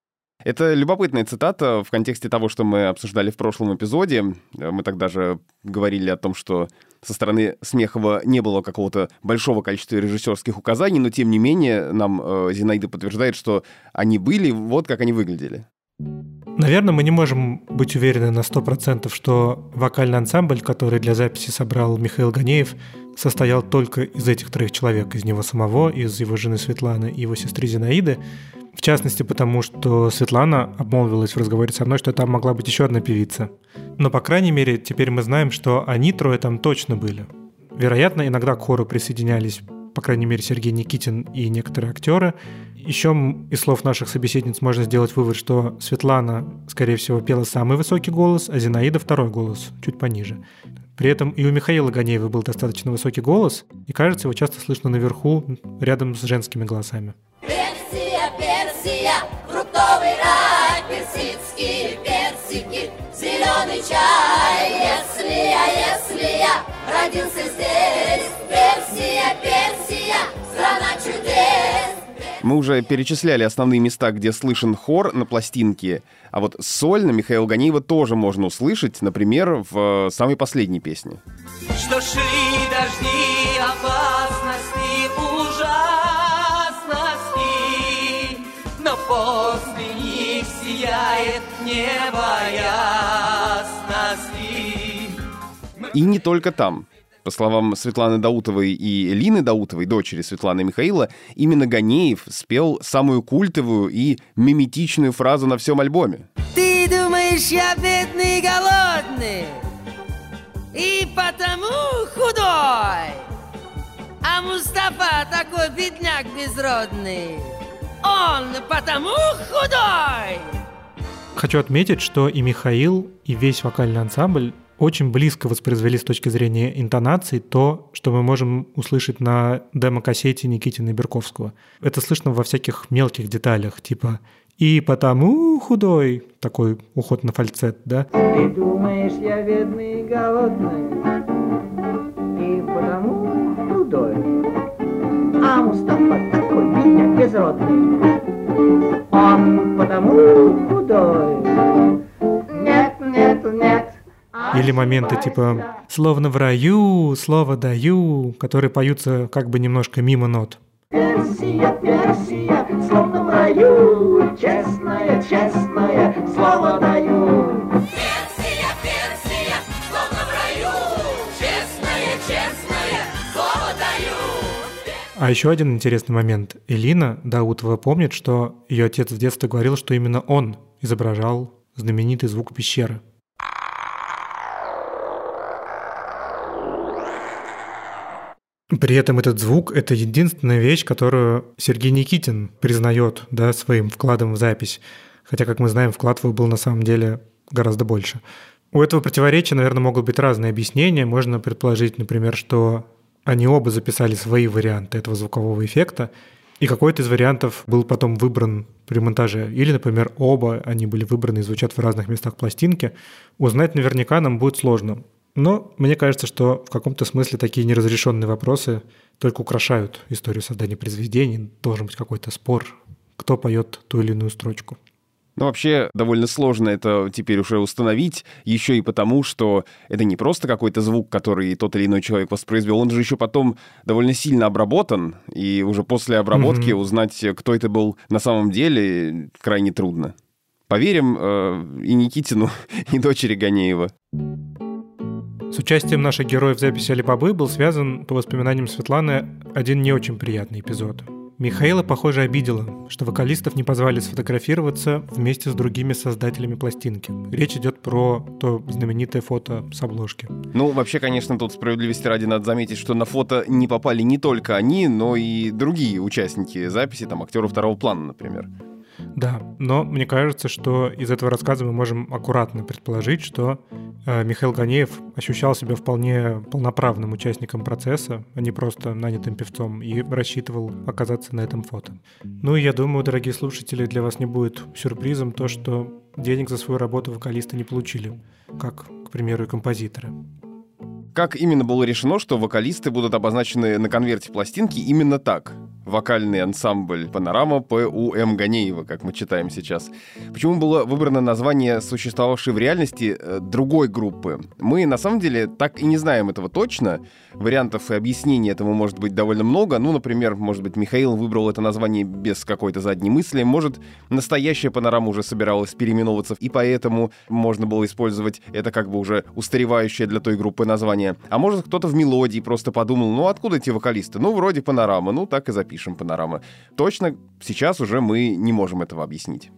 Это любопытная цитата в контексте того, что мы обсуждали в прошлом эпизоде. Мы тогда же говорили о том, что со стороны Смехова не было какого-то большого количества режиссерских указаний, но тем не менее нам э, Зинаида подтверждает, что они были, вот как они выглядели. Наверное, мы не можем быть уверены на 100%, что вокальный ансамбль, который для записи собрал Михаил Ганеев, состоял только из этих троих человек, из него самого, из его жены Светланы и его сестры Зинаиды. В частности, потому что Светлана обмолвилась в разговоре со мной, что там могла быть еще одна певица. Но, по крайней мере, теперь мы знаем, что они трое там точно были. Вероятно, иногда к хору присоединялись, по крайней мере, Сергей Никитин и некоторые актеры. Еще из слов наших собеседниц можно сделать вывод, что Светлана, скорее всего, пела самый высокий голос, а Зинаида второй голос, чуть пониже. При этом и у Михаила Ганеева был достаточно высокий голос, и кажется, его часто слышно наверху, рядом с женскими голосами. Рай, персидские персики, зеленый чай. Если я, если я родился здесь, Персия, Персия, страна чудес. Мы уже перечисляли основные места, где слышен хор на пластинке, а вот сольно Михаила Ганеева тоже можно услышать, например, в э, самой последней песне. Что шли И не только там. По словам Светланы Даутовой и Лины Даутовой, дочери Светланы и Михаила, именно Ганеев спел самую культовую и миметичную фразу на всем альбоме. Ты думаешь, я бедный и голодный, и потому худой. А Мустафа такой бедняк безродный, он потому худой. Хочу отметить, что и Михаил, и весь вокальный ансамбль очень близко воспроизвели с точки зрения интонации то, что мы можем услышать на демо-кассете Никитина Берковского. Это слышно во всяких мелких деталях, типа «и потому худой», такой уход на фальцет, да? Ты думаешь, я бедный и голодный, и потому худой. А Мустафа такой бедняк безродный, он потому худой. Нет, нет, нет. Или моменты типа «словно в раю», «слово даю», которые поются как бы немножко мимо нот. Персия, Персия, словно в раю, честная, честная, слово даю. Персия, Персия, словно в раю, честное, честное, слово даю. А еще один интересный момент. Элина Даутова помнит, что ее отец в детстве говорил, что именно он изображал знаменитый звук пещеры. При этом этот звук — это единственная вещь, которую Сергей Никитин признает да, своим вкладом в запись. Хотя, как мы знаем, вклад его был на самом деле гораздо больше. У этого противоречия, наверное, могут быть разные объяснения. Можно предположить, например, что они оба записали свои варианты этого звукового эффекта, и какой-то из вариантов был потом выбран при монтаже. Или, например, оба они были выбраны и звучат в разных местах пластинки. Узнать наверняка нам будет сложно. Но мне кажется, что в каком-то смысле такие неразрешенные вопросы только украшают историю создания произведений. Должен быть какой-то спор, кто поет ту или иную строчку. Ну, вообще, довольно сложно это теперь уже установить, еще и потому, что это не просто какой-то звук, который тот или иной человек воспроизвел, он же еще потом довольно сильно обработан, и уже после обработки Мгм. узнать, кто это был на самом деле, крайне трудно. Поверим э, и Никитину, и дочери Ганеева. С участием наших героев в записи Алибабы был связан, по воспоминаниям Светланы, один не очень приятный эпизод. Михаила, похоже, обидело, что вокалистов не позвали сфотографироваться вместе с другими создателями пластинки. Речь идет про то знаменитое фото с обложки. Ну, вообще, конечно, тут справедливости ради надо заметить, что на фото не попали не только они, но и другие участники записи, там, актеры второго плана, например. Да, но мне кажется, что из этого рассказа мы можем аккуратно предположить, что э, Михаил Ганеев ощущал себя вполне полноправным участником процесса, а не просто нанятым певцом, и рассчитывал оказаться на этом фото. Ну и я думаю, дорогие слушатели, для вас не будет сюрпризом то, что денег за свою работу вокалисты не получили, как, к примеру, и композиторы. Как именно было решено, что вокалисты будут обозначены на конверте пластинки именно так? Вокальный ансамбль «Панорама» П.У.М. Ганеева, как мы читаем сейчас. Почему было выбрано название, существовавшей в реальности, э, другой группы? Мы, на самом деле, так и не знаем этого точно. Вариантов и объяснений этому может быть довольно много. Ну, например, может быть, Михаил выбрал это название без какой-то задней мысли. Может, настоящая «Панорама» уже собиралась переименовываться, и поэтому можно было использовать это как бы уже устаревающее для той группы название. А может, кто-то в мелодии просто подумал, ну, откуда эти вокалисты? Ну, вроде «Панорама», ну, так и запишем «Панорама». Точно сейчас уже мы не можем этого объяснить.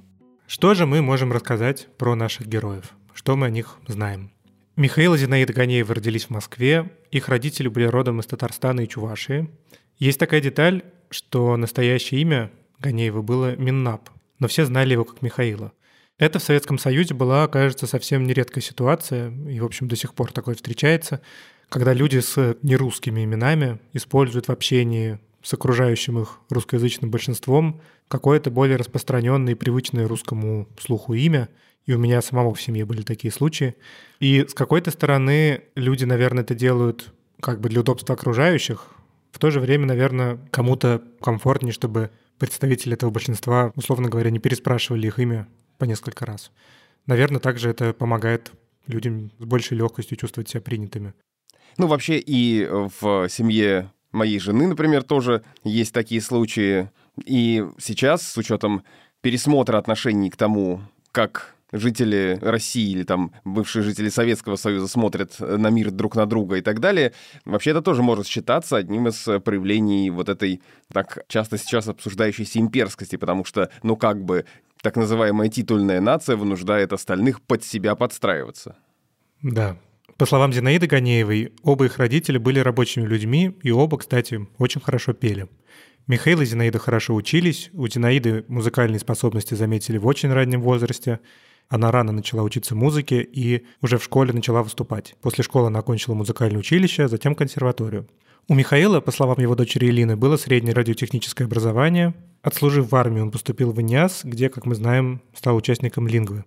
Что же мы можем рассказать про наших героев? Что мы о них знаем? Михаил и Зинаида Ганеевы родились в Москве. Их родители были родом из Татарстана и Чувашии. Есть такая деталь, что настоящее имя Ганеева было Миннап, но все знали его как Михаила. Это в Советском Союзе была, кажется, совсем нередкая ситуация, и, в общем, до сих пор такое встречается, когда люди с нерусскими именами используют в общении с окружающим их русскоязычным большинством какое-то более распространенное и привычное русскому слуху имя. И у меня самого в семье были такие случаи. И с какой-то стороны люди, наверное, это делают как бы для удобства окружающих. В то же время, наверное, кому-то комфортнее, чтобы представители этого большинства, условно говоря, не переспрашивали их имя по несколько раз. Наверное, также это помогает людям с большей легкостью чувствовать себя принятыми. Ну, вообще и в семье моей жены, например, тоже есть такие случаи. И сейчас, с учетом пересмотра отношений к тому, как жители России или там бывшие жители Советского Союза смотрят на мир друг на друга и так далее, вообще это тоже может считаться одним из проявлений вот этой так часто сейчас обсуждающейся имперскости, потому что, ну как бы, так называемая титульная нация вынуждает остальных под себя подстраиваться. Да. По словам Зинаиды Ганеевой, оба их родителя были рабочими людьми, и оба, кстати, очень хорошо пели. Михаил и Зинаида хорошо учились, у Зинаиды музыкальные способности заметили в очень раннем возрасте. Она рано начала учиться музыке и уже в школе начала выступать. После школы она окончила музыкальное училище, затем консерваторию. У Михаила, по словам его дочери Элины, было среднее радиотехническое образование. Отслужив в армии, он поступил в ИНИАС, где, как мы знаем, стал участником лингвы.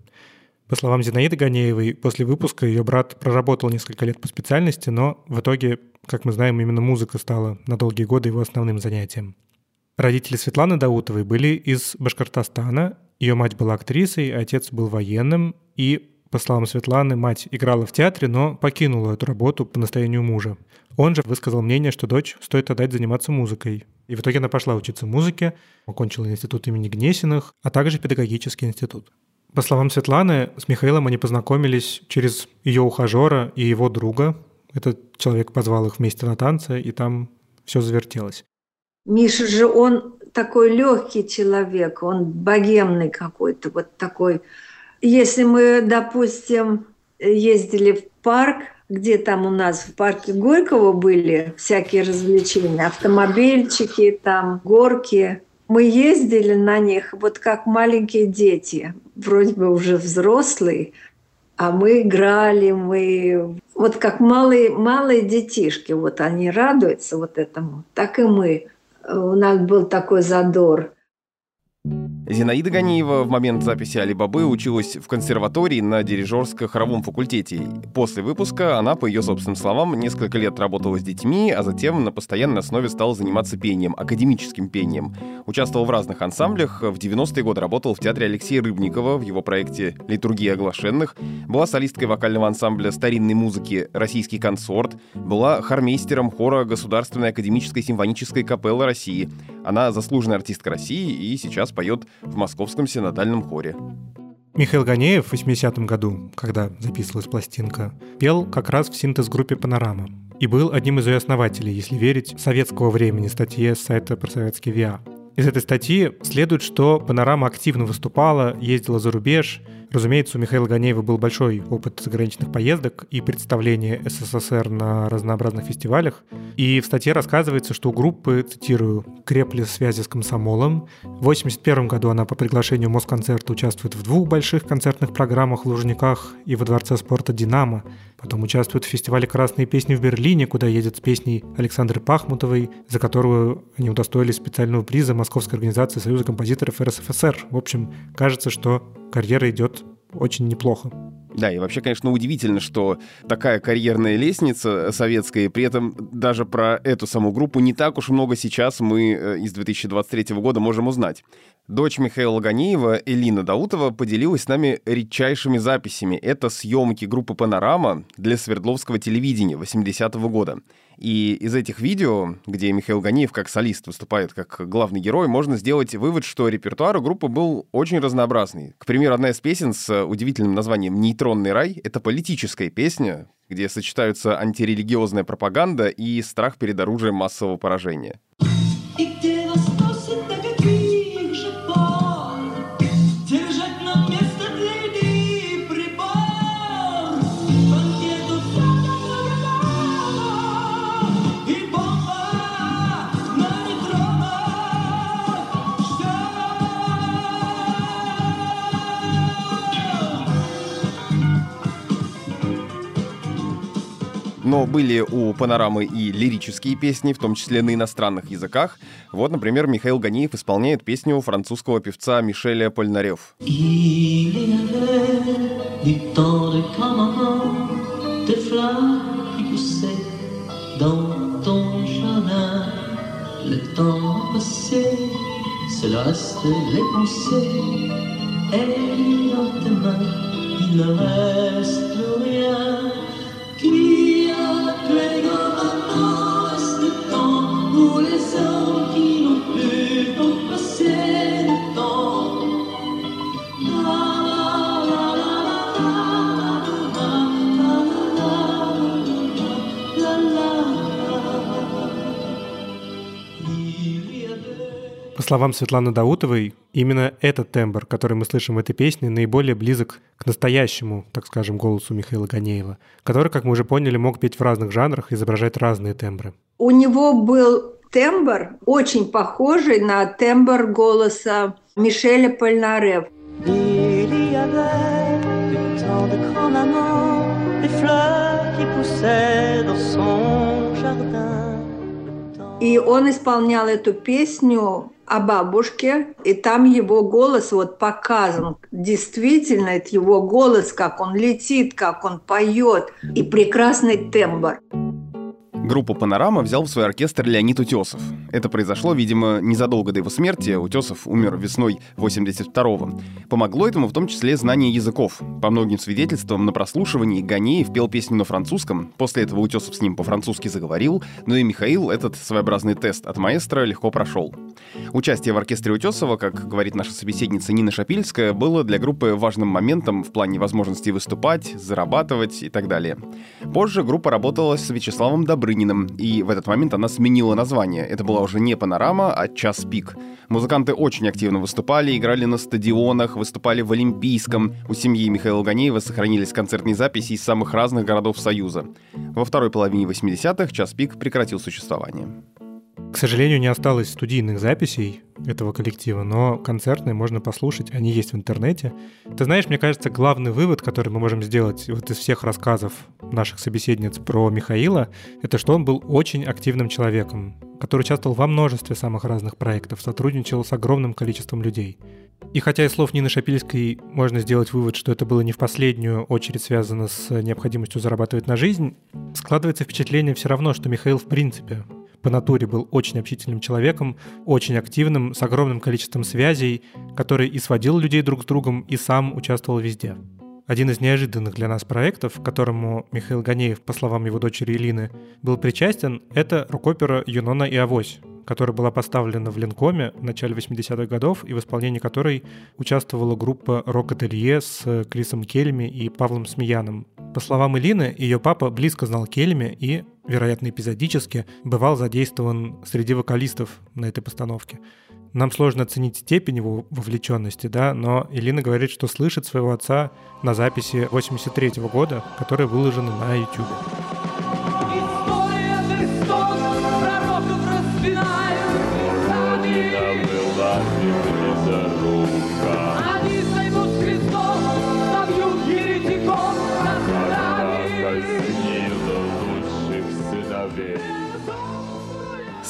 По словам Зинаиды Ганеевой, после выпуска ее брат проработал несколько лет по специальности, но в итоге, как мы знаем, именно музыка стала на долгие годы его основным занятием. Родители Светланы Даутовой были из Башкортостана. Ее мать была актрисой, отец был военным. И, по словам Светланы, мать играла в театре, но покинула эту работу по настоянию мужа. Он же высказал мнение, что дочь стоит отдать заниматься музыкой. И в итоге она пошла учиться музыке, окончила институт имени Гнесиных, а также педагогический институт. По словам Светланы, с Михаилом они познакомились через ее ухажера и его друга. Этот человек позвал их вместе на танцы, и там все завертелось. Миша же, он такой легкий человек, он богемный какой-то, вот такой. Если мы, допустим, ездили в парк, где там у нас в парке Горького были всякие развлечения, автомобильчики, там горки, мы ездили на них вот как маленькие дети, вроде бы уже взрослые, а мы играли, мы вот как малые, малые детишки, вот они радуются вот этому, так и мы. У нас был такой задор. Зинаида Ганиева в момент записи «Алибабы» училась в консерватории на дирижерско-хоровом факультете. После выпуска она, по ее собственным словам, несколько лет работала с детьми, а затем на постоянной основе стала заниматься пением, академическим пением. Участвовал в разных ансамблях, в 90-е годы работал в театре Алексея Рыбникова в его проекте «Литургия оглашенных», была солисткой вокального ансамбля старинной музыки «Российский консорт», была хормейстером хора Государственной академической симфонической капеллы России. Она заслуженная артистка России и сейчас поет в Московском синодальном хоре. Михаил Ганеев в 80-м году, когда записывалась пластинка, пел как раз в синтез-группе «Панорама» и был одним из ее основателей, если верить советского времени статье с сайта про советский ВИА. Из этой статьи следует, что «Панорама» активно выступала, ездила за рубеж. Разумеется, у Михаила Ганеева был большой опыт заграничных поездок и представления СССР на разнообразных фестивалях. И в статье рассказывается, что у группы, цитирую, «крепли связи с комсомолом». В 1981 году она по приглашению Москонцерта участвует в двух больших концертных программах в Лужниках и во Дворце спорта «Динамо». Потом участвует в фестивале «Красные песни» в Берлине, куда едет с песней Александры Пахмутовой, за которую они удостоились специального приза Московской организации Союза композиторов РСФСР. В общем, кажется, что карьера идет очень неплохо. Да, и вообще, конечно, удивительно, что такая карьерная лестница советская, и при этом даже про эту саму группу не так уж много сейчас мы э, из 2023 года можем узнать. Дочь Михаила Ганеева, Элина Даутова, поделилась с нами редчайшими записями. Это съемки группы «Панорама» для Свердловского телевидения 80-го года. И из этих видео, где Михаил Ганеев как солист выступает как главный герой, можно сделать вывод, что репертуар у группы был очень разнообразный. К примеру, одна из песен с удивительным названием «Нейтронный рай» — это политическая песня, где сочетаются антирелигиозная пропаганда и страх перед оружием массового поражения. Но были у «Панорамы» и лирические песни, в том числе на иностранных языках. Вот, например, Михаил Ганиев исполняет песню французского певца Мишеля Польнарев. Le temps il ne reste rien. letting go. Словам Светланы Даутовой, именно этот тембр, который мы слышим в этой песне, наиболее близок к настоящему, так скажем, голосу Михаила Ганеева, который, как мы уже поняли, мог петь в разных жанрах, изображать разные тембры. У него был тембр, очень похожий на тембр голоса Мишеля jardin. И он исполнял эту песню о бабушке, и там его голос вот показан. Действительно, это его голос, как он летит, как он поет, и прекрасный тембр. Группу «Панорама» взял в свой оркестр Леонид Утесов. Это произошло, видимо, незадолго до его смерти. Утесов умер весной 82-го. Помогло этому в том числе знание языков. По многим свидетельствам на прослушивании Ганеев пел песню на французском. После этого Утесов с ним по-французски заговорил, но и Михаил этот своеобразный тест от маэстро легко прошел. Участие в оркестре Утесова, как говорит наша собеседница Нина Шапильская, было для группы важным моментом в плане возможности выступать, зарабатывать и так далее. Позже группа работала с Вячеславом Добрыниным, и в этот момент она сменила название. Это была уже не «Панорама», а «Час пик». Музыканты очень активно выступали, играли на стадионах, выступали в Олимпийском. У семьи Михаила Ганеева сохранились концертные записи из самых разных городов Союза. Во второй половине 80-х «Час пик» прекратил существование. К сожалению, не осталось студийных записей этого коллектива, но концертные можно послушать, они есть в интернете. Ты знаешь, мне кажется, главный вывод, который мы можем сделать вот из всех рассказов наших собеседниц про Михаила, это что он был очень активным человеком, который участвовал во множестве самых разных проектов, сотрудничал с огромным количеством людей. И хотя из слов Нины Шапильской можно сделать вывод, что это было не в последнюю очередь связано с необходимостью зарабатывать на жизнь, складывается впечатление все равно, что Михаил в принципе по натуре был очень общительным человеком, очень активным, с огромным количеством связей, который и сводил людей друг с другом, и сам участвовал везде. Один из неожиданных для нас проектов, к которому Михаил Ганеев, по словам его дочери Илины, был причастен, это рок-опера «Юнона и Авось», которая была поставлена в Ленкоме в начале 80-х годов и в исполнении которой участвовала группа «Рок-ателье» с Крисом Кельми и Павлом Смеяном. По словам Илины, ее папа близко знал Кельми и, вероятно, эпизодически, бывал задействован среди вокалистов на этой постановке. Нам сложно оценить степень его вовлеченности, да, но Илина говорит, что слышит своего отца на записи 83 -го года, которая выложена на YouTube.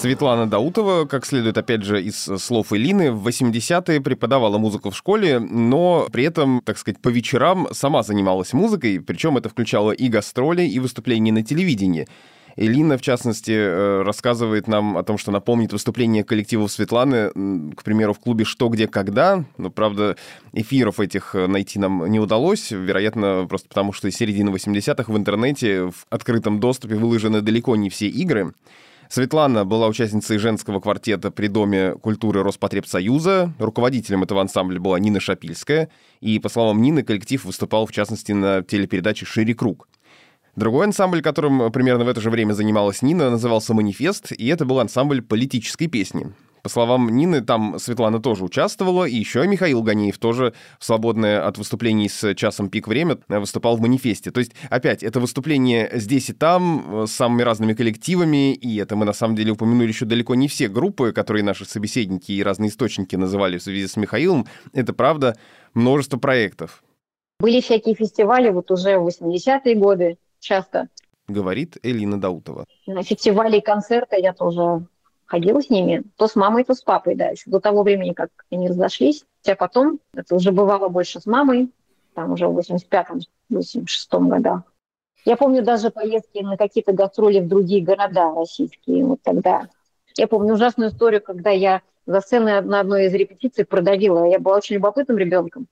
Светлана Даутова, как следует, опять же, из слов Элины, в 80-е преподавала музыку в школе, но при этом, так сказать, по вечерам сама занималась музыкой, причем это включало и гастроли, и выступления на телевидении. Элина, в частности, э, рассказывает нам о том, что напомнит выступление коллективов Светланы, к примеру, в клубе «Что, где, когда». Но, правда, эфиров этих э, найти нам не удалось. Вероятно, просто потому, что из середины 80-х в интернете в открытом доступе выложены далеко не все игры. Светлана была участницей женского квартета при Доме культуры Роспотребсоюза. Руководителем этого ансамбля была Нина Шапильская. И, по словам Нины, коллектив выступал, в частности, на телепередаче «Шире круг». Другой ансамбль, которым примерно в это же время занималась Нина, назывался «Манифест», и это был ансамбль политической песни. По словам Нины, там Светлана тоже участвовала, и еще Михаил Ганеев тоже в свободное от выступлений с часом пик время выступал в «Манифесте». То есть, опять, это выступление здесь и там, э, с самыми разными коллективами, и это мы на самом деле упомянули еще далеко не все группы, которые наши собеседники и разные источники называли в связи с Михаилом. Это, правда, множество проектов. Были всякие фестивали вот уже в 80-е годы часто. Говорит Элина Даутова. На фестивали и концерты я тоже ходила с ними. То с мамой, то с папой, да, еще до того времени, как они разошлись. Хотя потом, это уже бывало больше с мамой, там уже в 85-м, 86-м годах. Я помню даже поездки на какие-то гастроли в другие города российские вот тогда. Я помню ужасную историю, когда я за сценой на одной из репетиций продавила. Я была очень любопытным ребенком.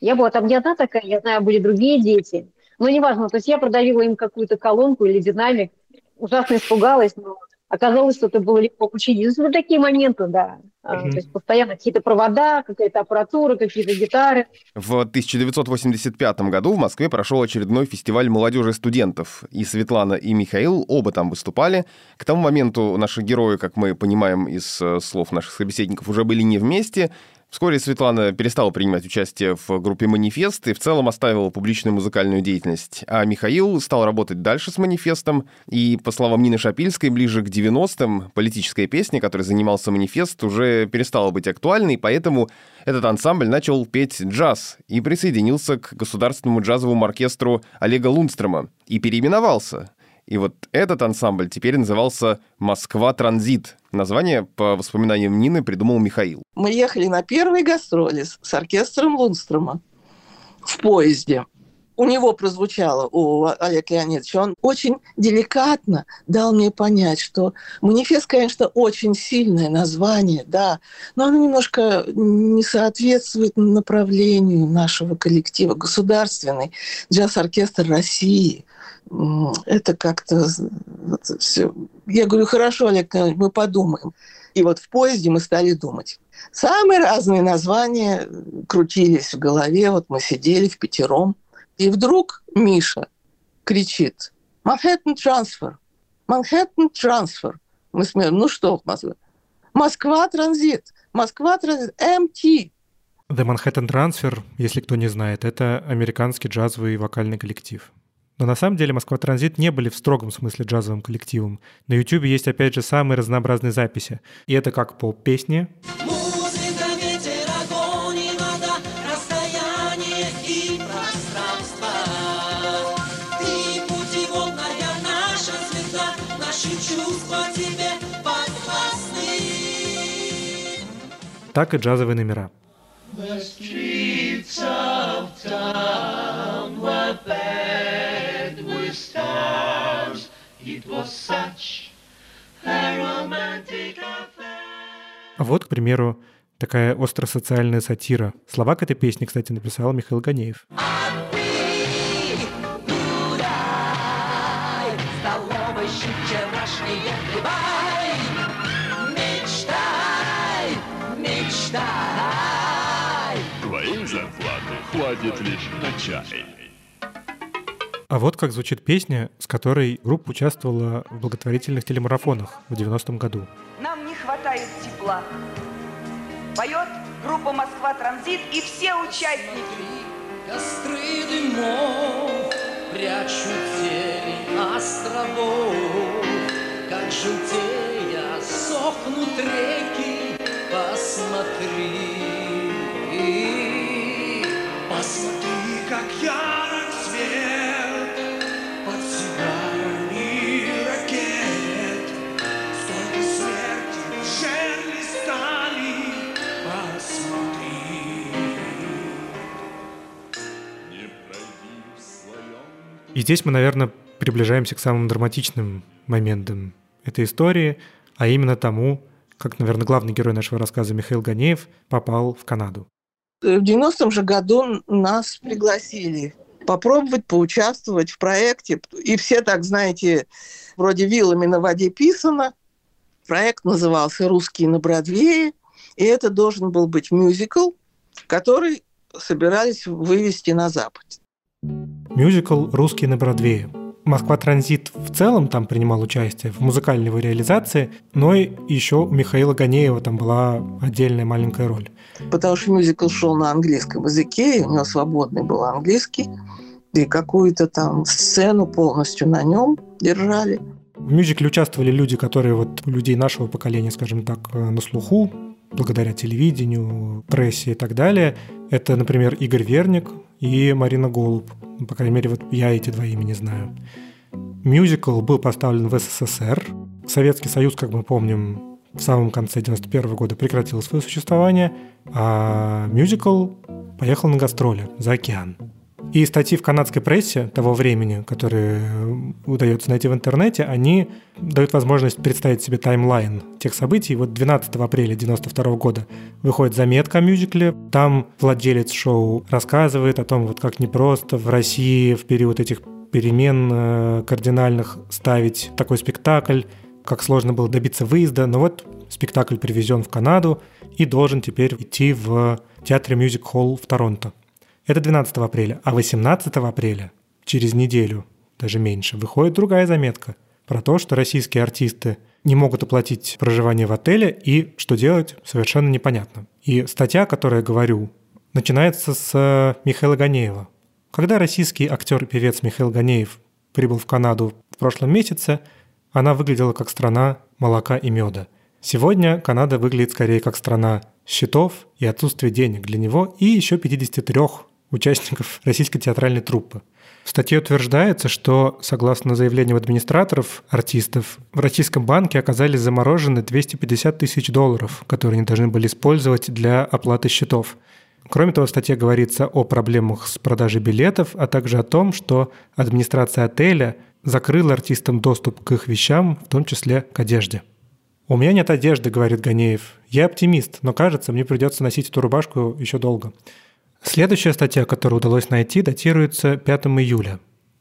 Я была там не одна такая, я знаю, были другие дети. Но неважно, то есть я продавила им какую-то колонку или динамик, ужасно испугалась, но оказалось, что это было легко починить. Ну, вот такие моменты, да. Мгм. То есть постоянно какие-то провода, какая-то аппаратура, какие-то гитары. В 1985 году в Москве прошел очередной фестиваль молодежи и студентов. И Светлана, и Михаил оба там выступали. К тому моменту наши герои, как мы понимаем из э, слов наших собеседников, уже были не вместе. Вскоре Светлана перестала принимать участие в группе «Манифест» и в целом оставила публичную музыкальную деятельность. А Михаил стал работать дальше с «Манифестом». И, по словам Нины Шапильской, ближе к 90-м политическая песня, которой занимался «Манифест», уже перестала быть актуальной, поэтому этот ансамбль начал петь джаз и присоединился к государственному джазовому оркестру Олега Лундстрома и переименовался. И вот этот ансамбль теперь назывался «Москва Транзит». Название, по воспоминаниям Нины, придумал Михаил. Мы ехали на первые гастроли с, оркестром Лунстрома в поезде. У него прозвучало, у Олега Леонидовича, он очень деликатно дал мне понять, что манифест, конечно, очень сильное название, да, но оно немножко не соответствует направлению нашего коллектива. Государственный джаз-оркестр России. Это как-то все. Я говорю, хорошо, Олег мы подумаем. И вот в поезде мы стали думать. Самые разные названия крутились в голове. Вот мы сидели в пятером. И вдруг Миша кричит «Манхэттен трансфер! Манхэттен трансфер!» Мы смеем, ну что в Москве? Москва транзит! Москва транзит! МТ! The Manhattan Transfer, если кто не знает, это американский джазовый вокальный коллектив. Но на самом деле Москва Транзит не были в строгом смысле джазовым коллективом. На YouTube есть, опять же, самые разнообразные записи. И это как Музыка, ветер, огонь и вода, расстояние и such a romantic affair. А вот, к примеру, такая остросоциальная сатира. Слова к этой песне, кстати, написал Михаил Ганеев. Твоей зарплаты хватит лишь на чай. А вот как звучит песня, с которой группа участвовала в благотворительных телемарафонах в 90-м году. Нам не хватает тепла. Поет группа «Москва Транзит» и все участники. Костры дымов прячут тени островов, Как желтея сохнут реки, посмотри. И здесь мы, наверное, приближаемся к самым драматичным моментам этой истории, а именно тому, как, наверное, главный герой нашего рассказа Михаил Ганеев попал в Канаду. В 90-м же году нас пригласили попробовать поучаствовать в проекте. И все так, знаете, вроде вилами на воде писано. Проект назывался «Русские на Бродвее». И это должен был быть мюзикл, который собирались вывести на Запад. Мюзикл «Русский на Бродвее». Москва Транзит в целом там принимал участие в музыкальной его реализации, но и еще у Михаила Ганеева там была отдельная маленькая роль. Потому что мюзикл шел на английском языке, и у него свободный был английский, и какую-то там сцену полностью на нем держали. В мюзикле участвовали люди, которые вот у людей нашего поколения, скажем так, э, на слуху, благодаря телевидению, прессе и так далее. Это, например, Игорь Верник и Марина Голуб. Ну, По крайней мере, вот я эти два имени знаю. Мюзикл был поставлен в СССР. Советский Союз, как мы помним, в самом конце 91 года прекратил свое существование, а мюзикл поехал на гастроли за океан. И статьи в канадской прессе того времени, которые удается найти в интернете, они дают возможность представить себе таймлайн тех событий. Вот 12 апреля 92 года выходит заметка о мюзикле. Там владелец шоу рассказывает о том, вот как непросто в России в период этих перемен э, кардинальных ставить такой спектакль, как сложно было добиться выезда. Но вот спектакль привезен в Канаду и должен теперь идти в театре Music Hall в Торонто. Это 12 апреля. А 18 апреля, через неделю, даже меньше, выходит другая заметка про то, что российские артисты не могут оплатить проживание в отеле и что делать совершенно непонятно. И статья, о которой я говорю, начинается с э, Михаила Ганеева. Когда российский актер и певец Михаил Ганеев прибыл в Канаду в прошлом месяце, она выглядела как страна молока и меда. Сегодня Канада выглядит скорее как страна счетов и отсутствия денег для него и еще 53 участников российской театральной труппы. В статье утверждается, что, согласно заявлениям администраторов, артистов, в российском банке оказались заморожены 250 тысяч долларов, которые они должны были использовать для оплаты счетов. Кроме того, в статье говорится о проблемах с продажей билетов, а также о том, что администрация отеля закрыла артистам доступ к их вещам, в том числе к одежде. «У меня нет одежды», — говорит Ганеев. «Я оптимист, но кажется, мне придется носить эту рубашку еще долго». Следующая статья, которую удалось найти, датируется 5 июля.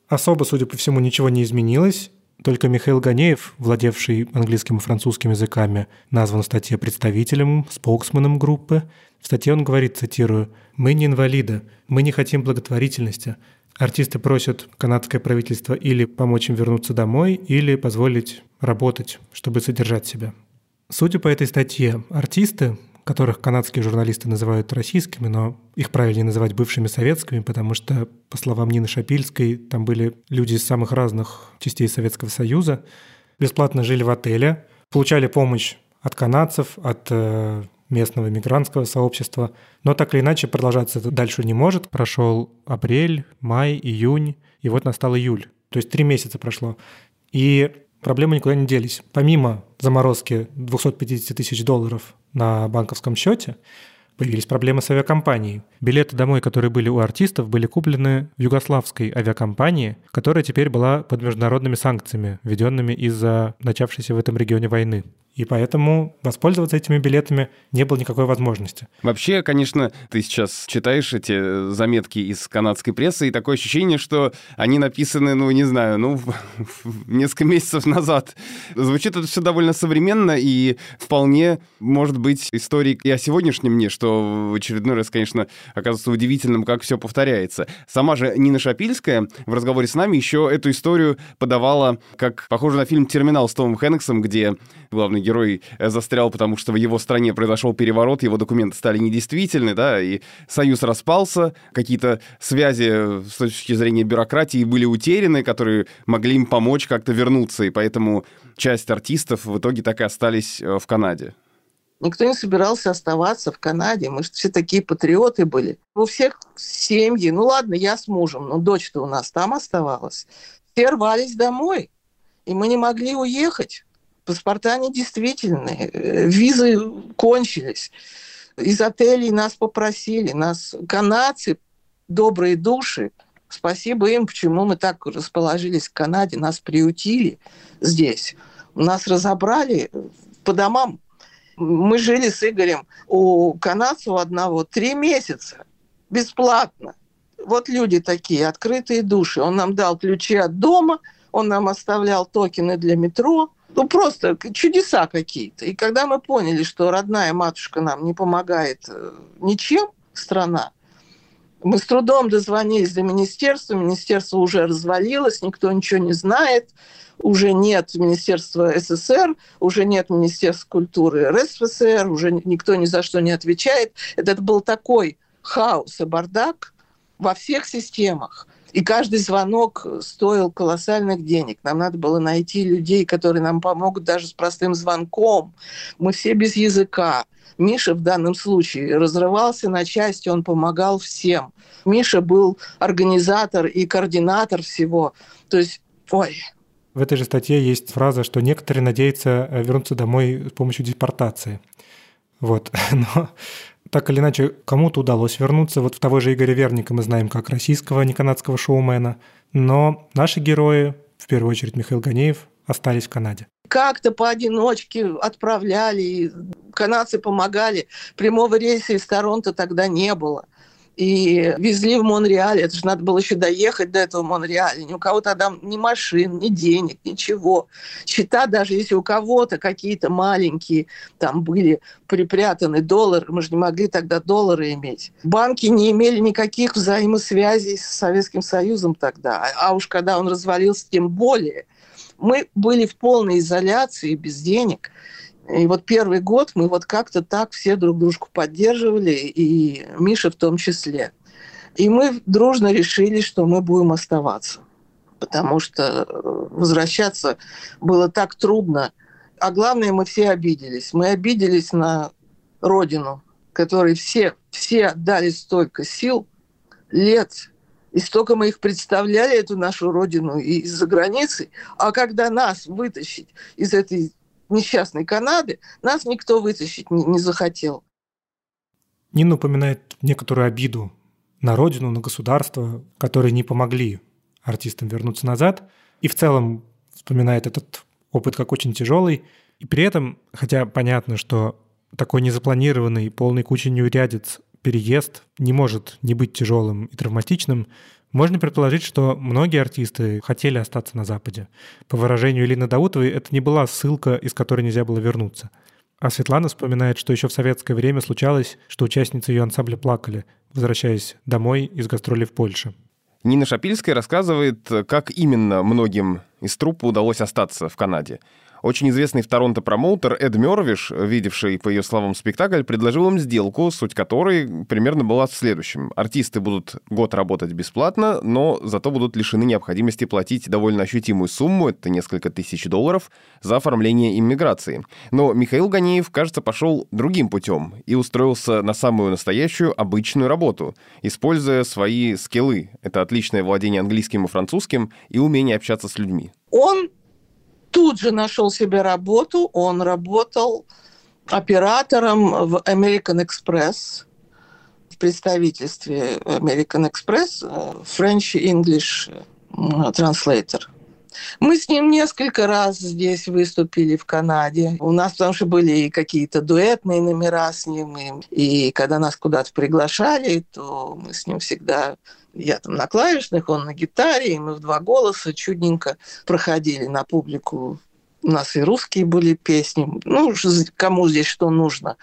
Особо, судя по всему, ничего не изменилось, только Михаил Ганеев, владевший английским и французским языками, назван в статье представителем, споксменом группы. В статье он говорит, цитирую, «Мы не инвалиды, мы не хотим благотворительности. Артисты просят канадское правительство или помочь им вернуться домой, или позволить работать, чтобы содержать себя». Судя по этой статье, артисты, которых канадские журналисты называют российскими, но их правильнее называть бывшими советскими, потому что, по словам Нины Шапильской, там были люди из самых разных частей Советского Союза, бесплатно жили в отеле, получали помощь от канадцев, от э, местного мигрантского сообщества, но так или иначе продолжаться это дальше не может. Прошел апрель, май, июнь, и вот настал июль. То есть три месяца прошло. И проблемы никуда не делись. Помимо заморозки 250 тысяч долларов на банковском счете, появились проблемы с авиакомпанией. Билеты домой, которые были у артистов, были куплены в югославской авиакомпании, которая теперь была под международными санкциями, введенными из-за начавшейся в этом регионе войны. И поэтому воспользоваться этими билетами не было никакой возможности. Вообще, конечно, ты сейчас читаешь эти заметки из канадской прессы, и такое ощущение, что они написаны, ну, не знаю, ну, несколько месяцев назад. Звучит это все довольно современно, и вполне может быть историей и о сегодняшнем дне, что в очередной раз, конечно, оказывается удивительным, как все повторяется. Сама же Нина Шапильская в разговоре с нами еще эту историю подавала как похоже на фильм «Терминал» с Томом Хэнксом, где главный э, застрял, потому что в его стране произошел переворот, его документы стали недействительны, да, и союз распался, какие-то связи с точки зрения бюрократии были утеряны, которые могли им помочь как-то вернуться, и поэтому часть артистов в итоге так и остались э, в Канаде. Никто не собирался оставаться в Канаде. Мы же все такие патриоты были. У всех семьи. Ну ладно, я с мужем, но дочь-то у нас там оставалась. Все рвались домой. И мы не могли уехать. Паспорта недействительные. э, Визы кончились. Из отелей нас попросили. Нас канадцы, добрые души, Спасибо им, почему мы так расположились в Канаде, нас приютили здесь. Нас разобрали по домам. Мы жили с Игорем у канадцев одного три месяца бесплатно. Вот люди такие, открытые души. Он нам дал ключи от дома, он нам оставлял токены для метро. Ну, просто чудеса какие-то. И когда мы поняли, что родная матушка нам не помогает э, ничем, страна, мы с трудом дозвонились до министерства, министерство уже развалилось, никто ничего не знает, уже нет Министерства СССР, уже нет Министерства культуры РСФСР, уже никто ни за что не отвечает. Это был такой хаос и бардак во всех системах. И каждый звонок стоил колоссальных денег. Нам надо было найти людей, которые нам помогут даже с простым звонком. Мы все без языка. Миша в данном случае разрывался на части, он помогал всем. Миша был организатор и координатор всего. То есть, ой, В этой же статье есть фраза, что некоторые надеются э, вернуться домой с помощью депортации. Вот. Но так или иначе, кому-то удалось вернуться. Вот в того же Игоря Верника мы знаем как российского, а не канадского шоумена. Но наши герои, в первую очередь Михаил Ганеев, остались в Канаде. как-то поодиночке отправляли, канадцы помогали. Прямого рейса из Торонто тогда не было. И везли в Монреаль. Это же надо было еще доехать до этого Монреаля. Ни у кого тогда ни машин, ни денег, ничего. Счета, даже если у кого-то какие-то маленькие там были припрятаны доллары, мы же не могли тогда доллары иметь. Банки не имели никаких взаимосвязей с Советским Союзом тогда. А уж когда он развалился, тем более. Мы были в полной изоляции, без денег. И вот первый год мы вот как-то так все друг дружку поддерживали, и Миша в том числе. И мы дружно решили, что мы будем оставаться. Потому что э, возвращаться было так трудно. А главное, мы все обиделись. Мы обиделись на родину, которой все, все отдали столько сил, лет, и столько мы их представляли, эту нашу родину, и из-за границы. А когда нас вытащить из этой несчастной Канады, нас никто вытащить не, не захотел. Нина упоминает некоторую обиду на родину, на государство, которые не помогли артистам вернуться назад. И в целом вспоминает этот опыт как очень тяжелый. И при этом, хотя понятно, что такой незапланированный, полный кучи неурядиц переезд не может не быть тяжелым и травматичным, можно предположить, что многие артисты хотели остаться на Западе. По выражению Илины Даутовой, это не была ссылка, из которой нельзя было вернуться. А Светлана вспоминает, что еще в советское время случалось, что участницы ее ансамбля плакали, возвращаясь домой из гастролей в Польше. Нина Шапильская рассказывает, как именно многим из труппы удалось остаться в Канаде. Очень известный в Торонто промоутер Эд Мёрвиш, видевший, по ее словам, спектакль, предложил им сделку, суть которой примерно была в следующем. Артисты будут год работать бесплатно, но зато будут лишены необходимости платить довольно ощутимую сумму, это несколько тысяч долларов, за оформление иммиграции. Но Михаил Ганеев, кажется, пошел другим путем и устроился на самую настоящую обычную работу, используя свои скиллы. Это отличное владение английским и французским и умение общаться с людьми. Он тут же нашел себе работу. Он работал оператором в American Express, в представительстве American Express, э, French English э, Translator. Мы с ним несколько раз здесь выступили в Канаде. У нас потому что были и какие-то дуэтные номера с ним. И, и когда нас куда-то приглашали, то мы с ним всегда я там на клавишных, он на гитаре, и мы в два голоса чудненько проходили на публику. У нас и русские были песни. Ну, кому здесь что нужно.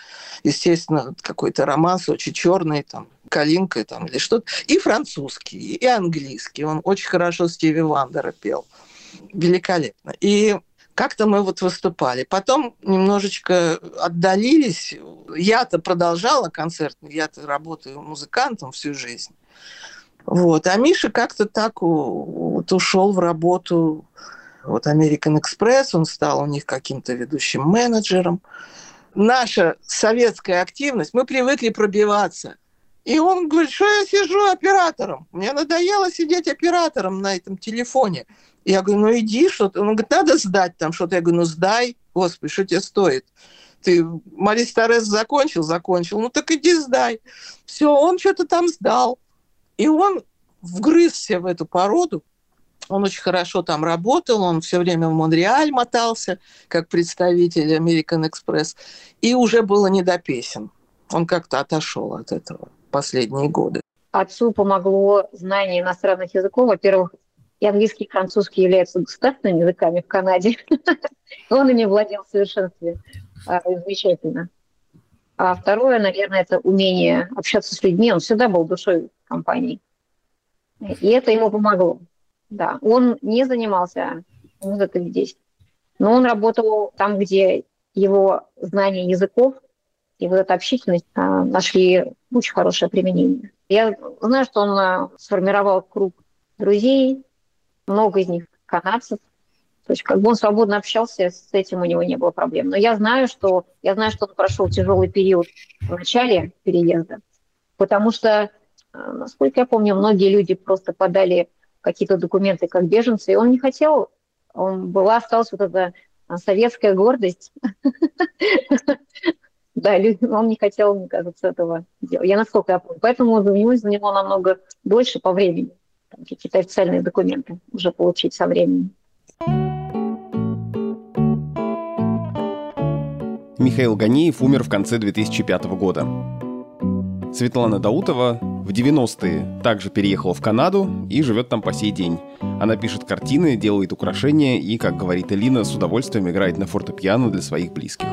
Естественно, какой-то романс очень черный, там, Калинка там, или что-то. И французский, и английский. Он очень хорошо Стиви Вандера пел. Великолепно. И как-то мы вот выступали. Потом немножечко отдалились. Я-то продолжала концерт, я-то работаю музыкантом всю жизнь. Вот. А Миша как-то так вот ушел в работу вот American Express, он стал у них каким-то ведущим менеджером. Наша советская активность, мы привыкли пробиваться. И он говорит, что я сижу оператором. Мне надоело сидеть оператором на этом телефоне. Я говорю, ну иди, что-то. Он говорит, надо сдать там что-то. Я говорю, ну сдай. Господи, что тебе стоит? Ты Марис Торрес закончил? Закончил. Ну так иди сдай. Все, он что-то там сдал. И он вгрызся в эту породу. Он очень хорошо там работал, он все время в Монреаль мотался, как представитель American Express, и уже было не до песен. Он как-то отошел от этого последние годы. Отцу помогло знание иностранных языков. Во-первых, и английский, и французский являются государственными языками в Канаде. Он ими владел в совершенстве. А, Замечательно. А второе, наверное, это умение общаться с людьми. Он всегда был душой компании. И это ему помогло. Да, он не занимался музыкой здесь, но он работал там, где его знание языков и вот эта общительность а, нашли очень хорошее применение. Я знаю, что он а, сформировал круг друзей, много из них канадцев. То есть как бы он свободно общался, с этим у него не было проблем. Но я знаю, что, я знаю, что он прошел тяжелый период в начале переезда, потому что, насколько я помню, многие люди просто подали какие-то документы как беженцы, и он не хотел, он была, осталась вот эта а, советская гордость. Да, он не хотел, мне кажется, этого делать. Я насколько я помню. Поэтому у него заняло намного дольше по времени. Какие-то официальные документы уже получить со временем. Михаил Ганеев умер в конце 2005 года. Светлана Даутова в 90-е также переехала в Канаду и живет там по сей день. Она пишет картины, делает украшения и, как говорит Элина, с удовольствием играет на фортепиано для своих близких.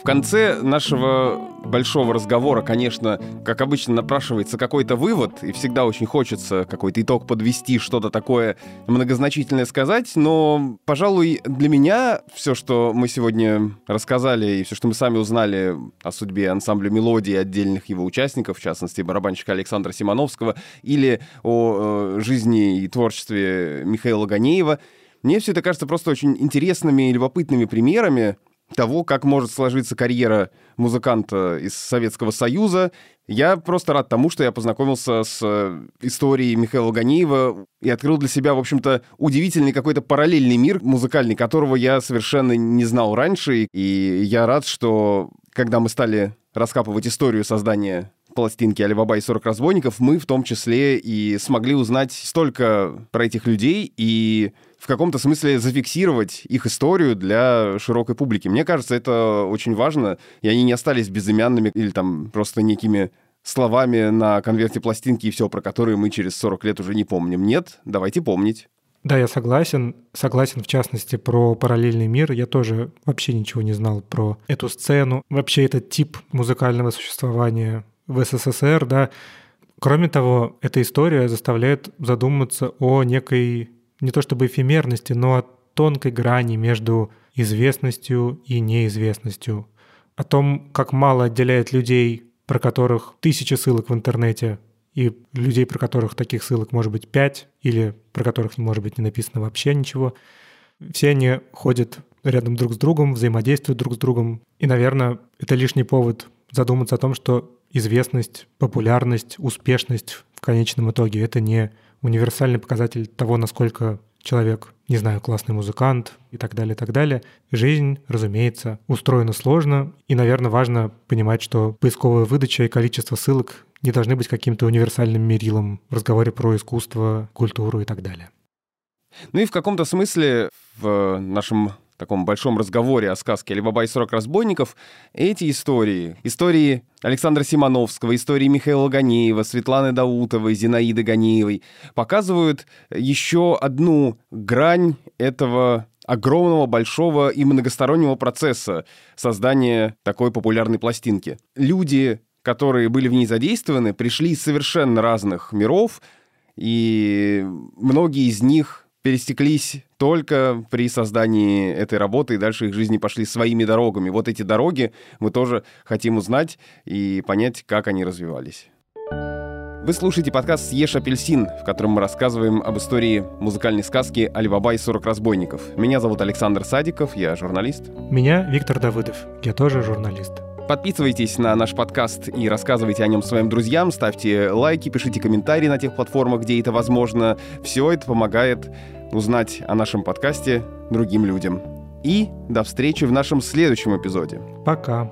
В конце нашего большого разговора, конечно, как обычно, напрашивается какой-то вывод, и всегда очень хочется какой-то итог подвести, что-то такое многозначительное сказать, но, пожалуй, для меня все, что мы сегодня рассказали, и все, что мы сами узнали о судьбе ансамбля «Мелодии» отдельных его участников, в частности, барабанщика Александра Симоновского, или о э, жизни и творчестве Михаила Ганеева, мне все это кажется просто очень интересными и любопытными примерами того, как может сложиться карьера музыканта из Советского Союза. Я просто рад тому, что я познакомился с э, историей Михаила Ганиева и открыл для себя, в общем-то, удивительный какой-то параллельный мир музыкальный, которого я совершенно не знал раньше. И я рад, что когда мы стали раскапывать историю создания пластинки «Алибаба и 40 разбойников», мы в том числе и смогли узнать столько про этих людей и в каком-то смысле зафиксировать их историю для широкой публики. Мне кажется, это очень важно, и они не остались безымянными или там просто некими словами на конверте пластинки и все, про которые мы через 40 лет уже не помним. Нет, давайте помнить. Да, я согласен. Согласен, в частности, про параллельный мир. Я тоже вообще ничего не знал про эту сцену, вообще этот тип музыкального существования в СССР, да. Кроме того, эта история заставляет задуматься о некой, не то чтобы эфемерности, но о тонкой грани между известностью и неизвестностью. О том, как мало отделяет людей, про которых тысячи ссылок в интернете, и людей, про которых таких ссылок может быть пять, или про которых может быть не написано вообще ничего. Все они ходят рядом друг с другом, взаимодействуют друг с другом. И, наверное, это лишний повод задуматься о том, что известность, популярность, успешность в конечном итоге — это не универсальный показатель того, насколько человек, не знаю, классный музыкант и так далее, и так далее. Жизнь, разумеется, устроена сложно, и, наверное, важно понимать, что поисковая выдача и количество ссылок не должны быть каким-то универсальным мерилом в разговоре про искусство, культуру и так далее. Ну и в каком-то смысле в нашем таком большом разговоре о сказке «Алибаба и 40 разбойников» эти истории, истории Александра Симоновского, истории Михаила Ганеева, Светланы Даутовой, Зинаиды Ганеевой показывают еще одну грань этого огромного, большого и многостороннего процесса создания такой популярной пластинки. Люди, которые были в ней задействованы, пришли из совершенно разных миров, и многие из них пересеклись только при создании этой работы, и дальше их жизни пошли своими дорогами. Вот эти дороги мы тоже хотим узнать и понять, как они развивались. Вы слушаете подкаст «Съешь апельсин», в котором мы рассказываем об истории музыкальной сказки «Алибаба и 40 разбойников». Меня зовут Александр Садиков, я журналист. Меня Виктор Давыдов, я тоже журналист. Подписывайтесь на наш подкаст и рассказывайте о нем своим друзьям, ставьте лайки, пишите комментарии на тех платформах, где это возможно. Все это помогает узнать о нашем подкасте другим людям. И до встречи в нашем следующем эпизоде. Пока.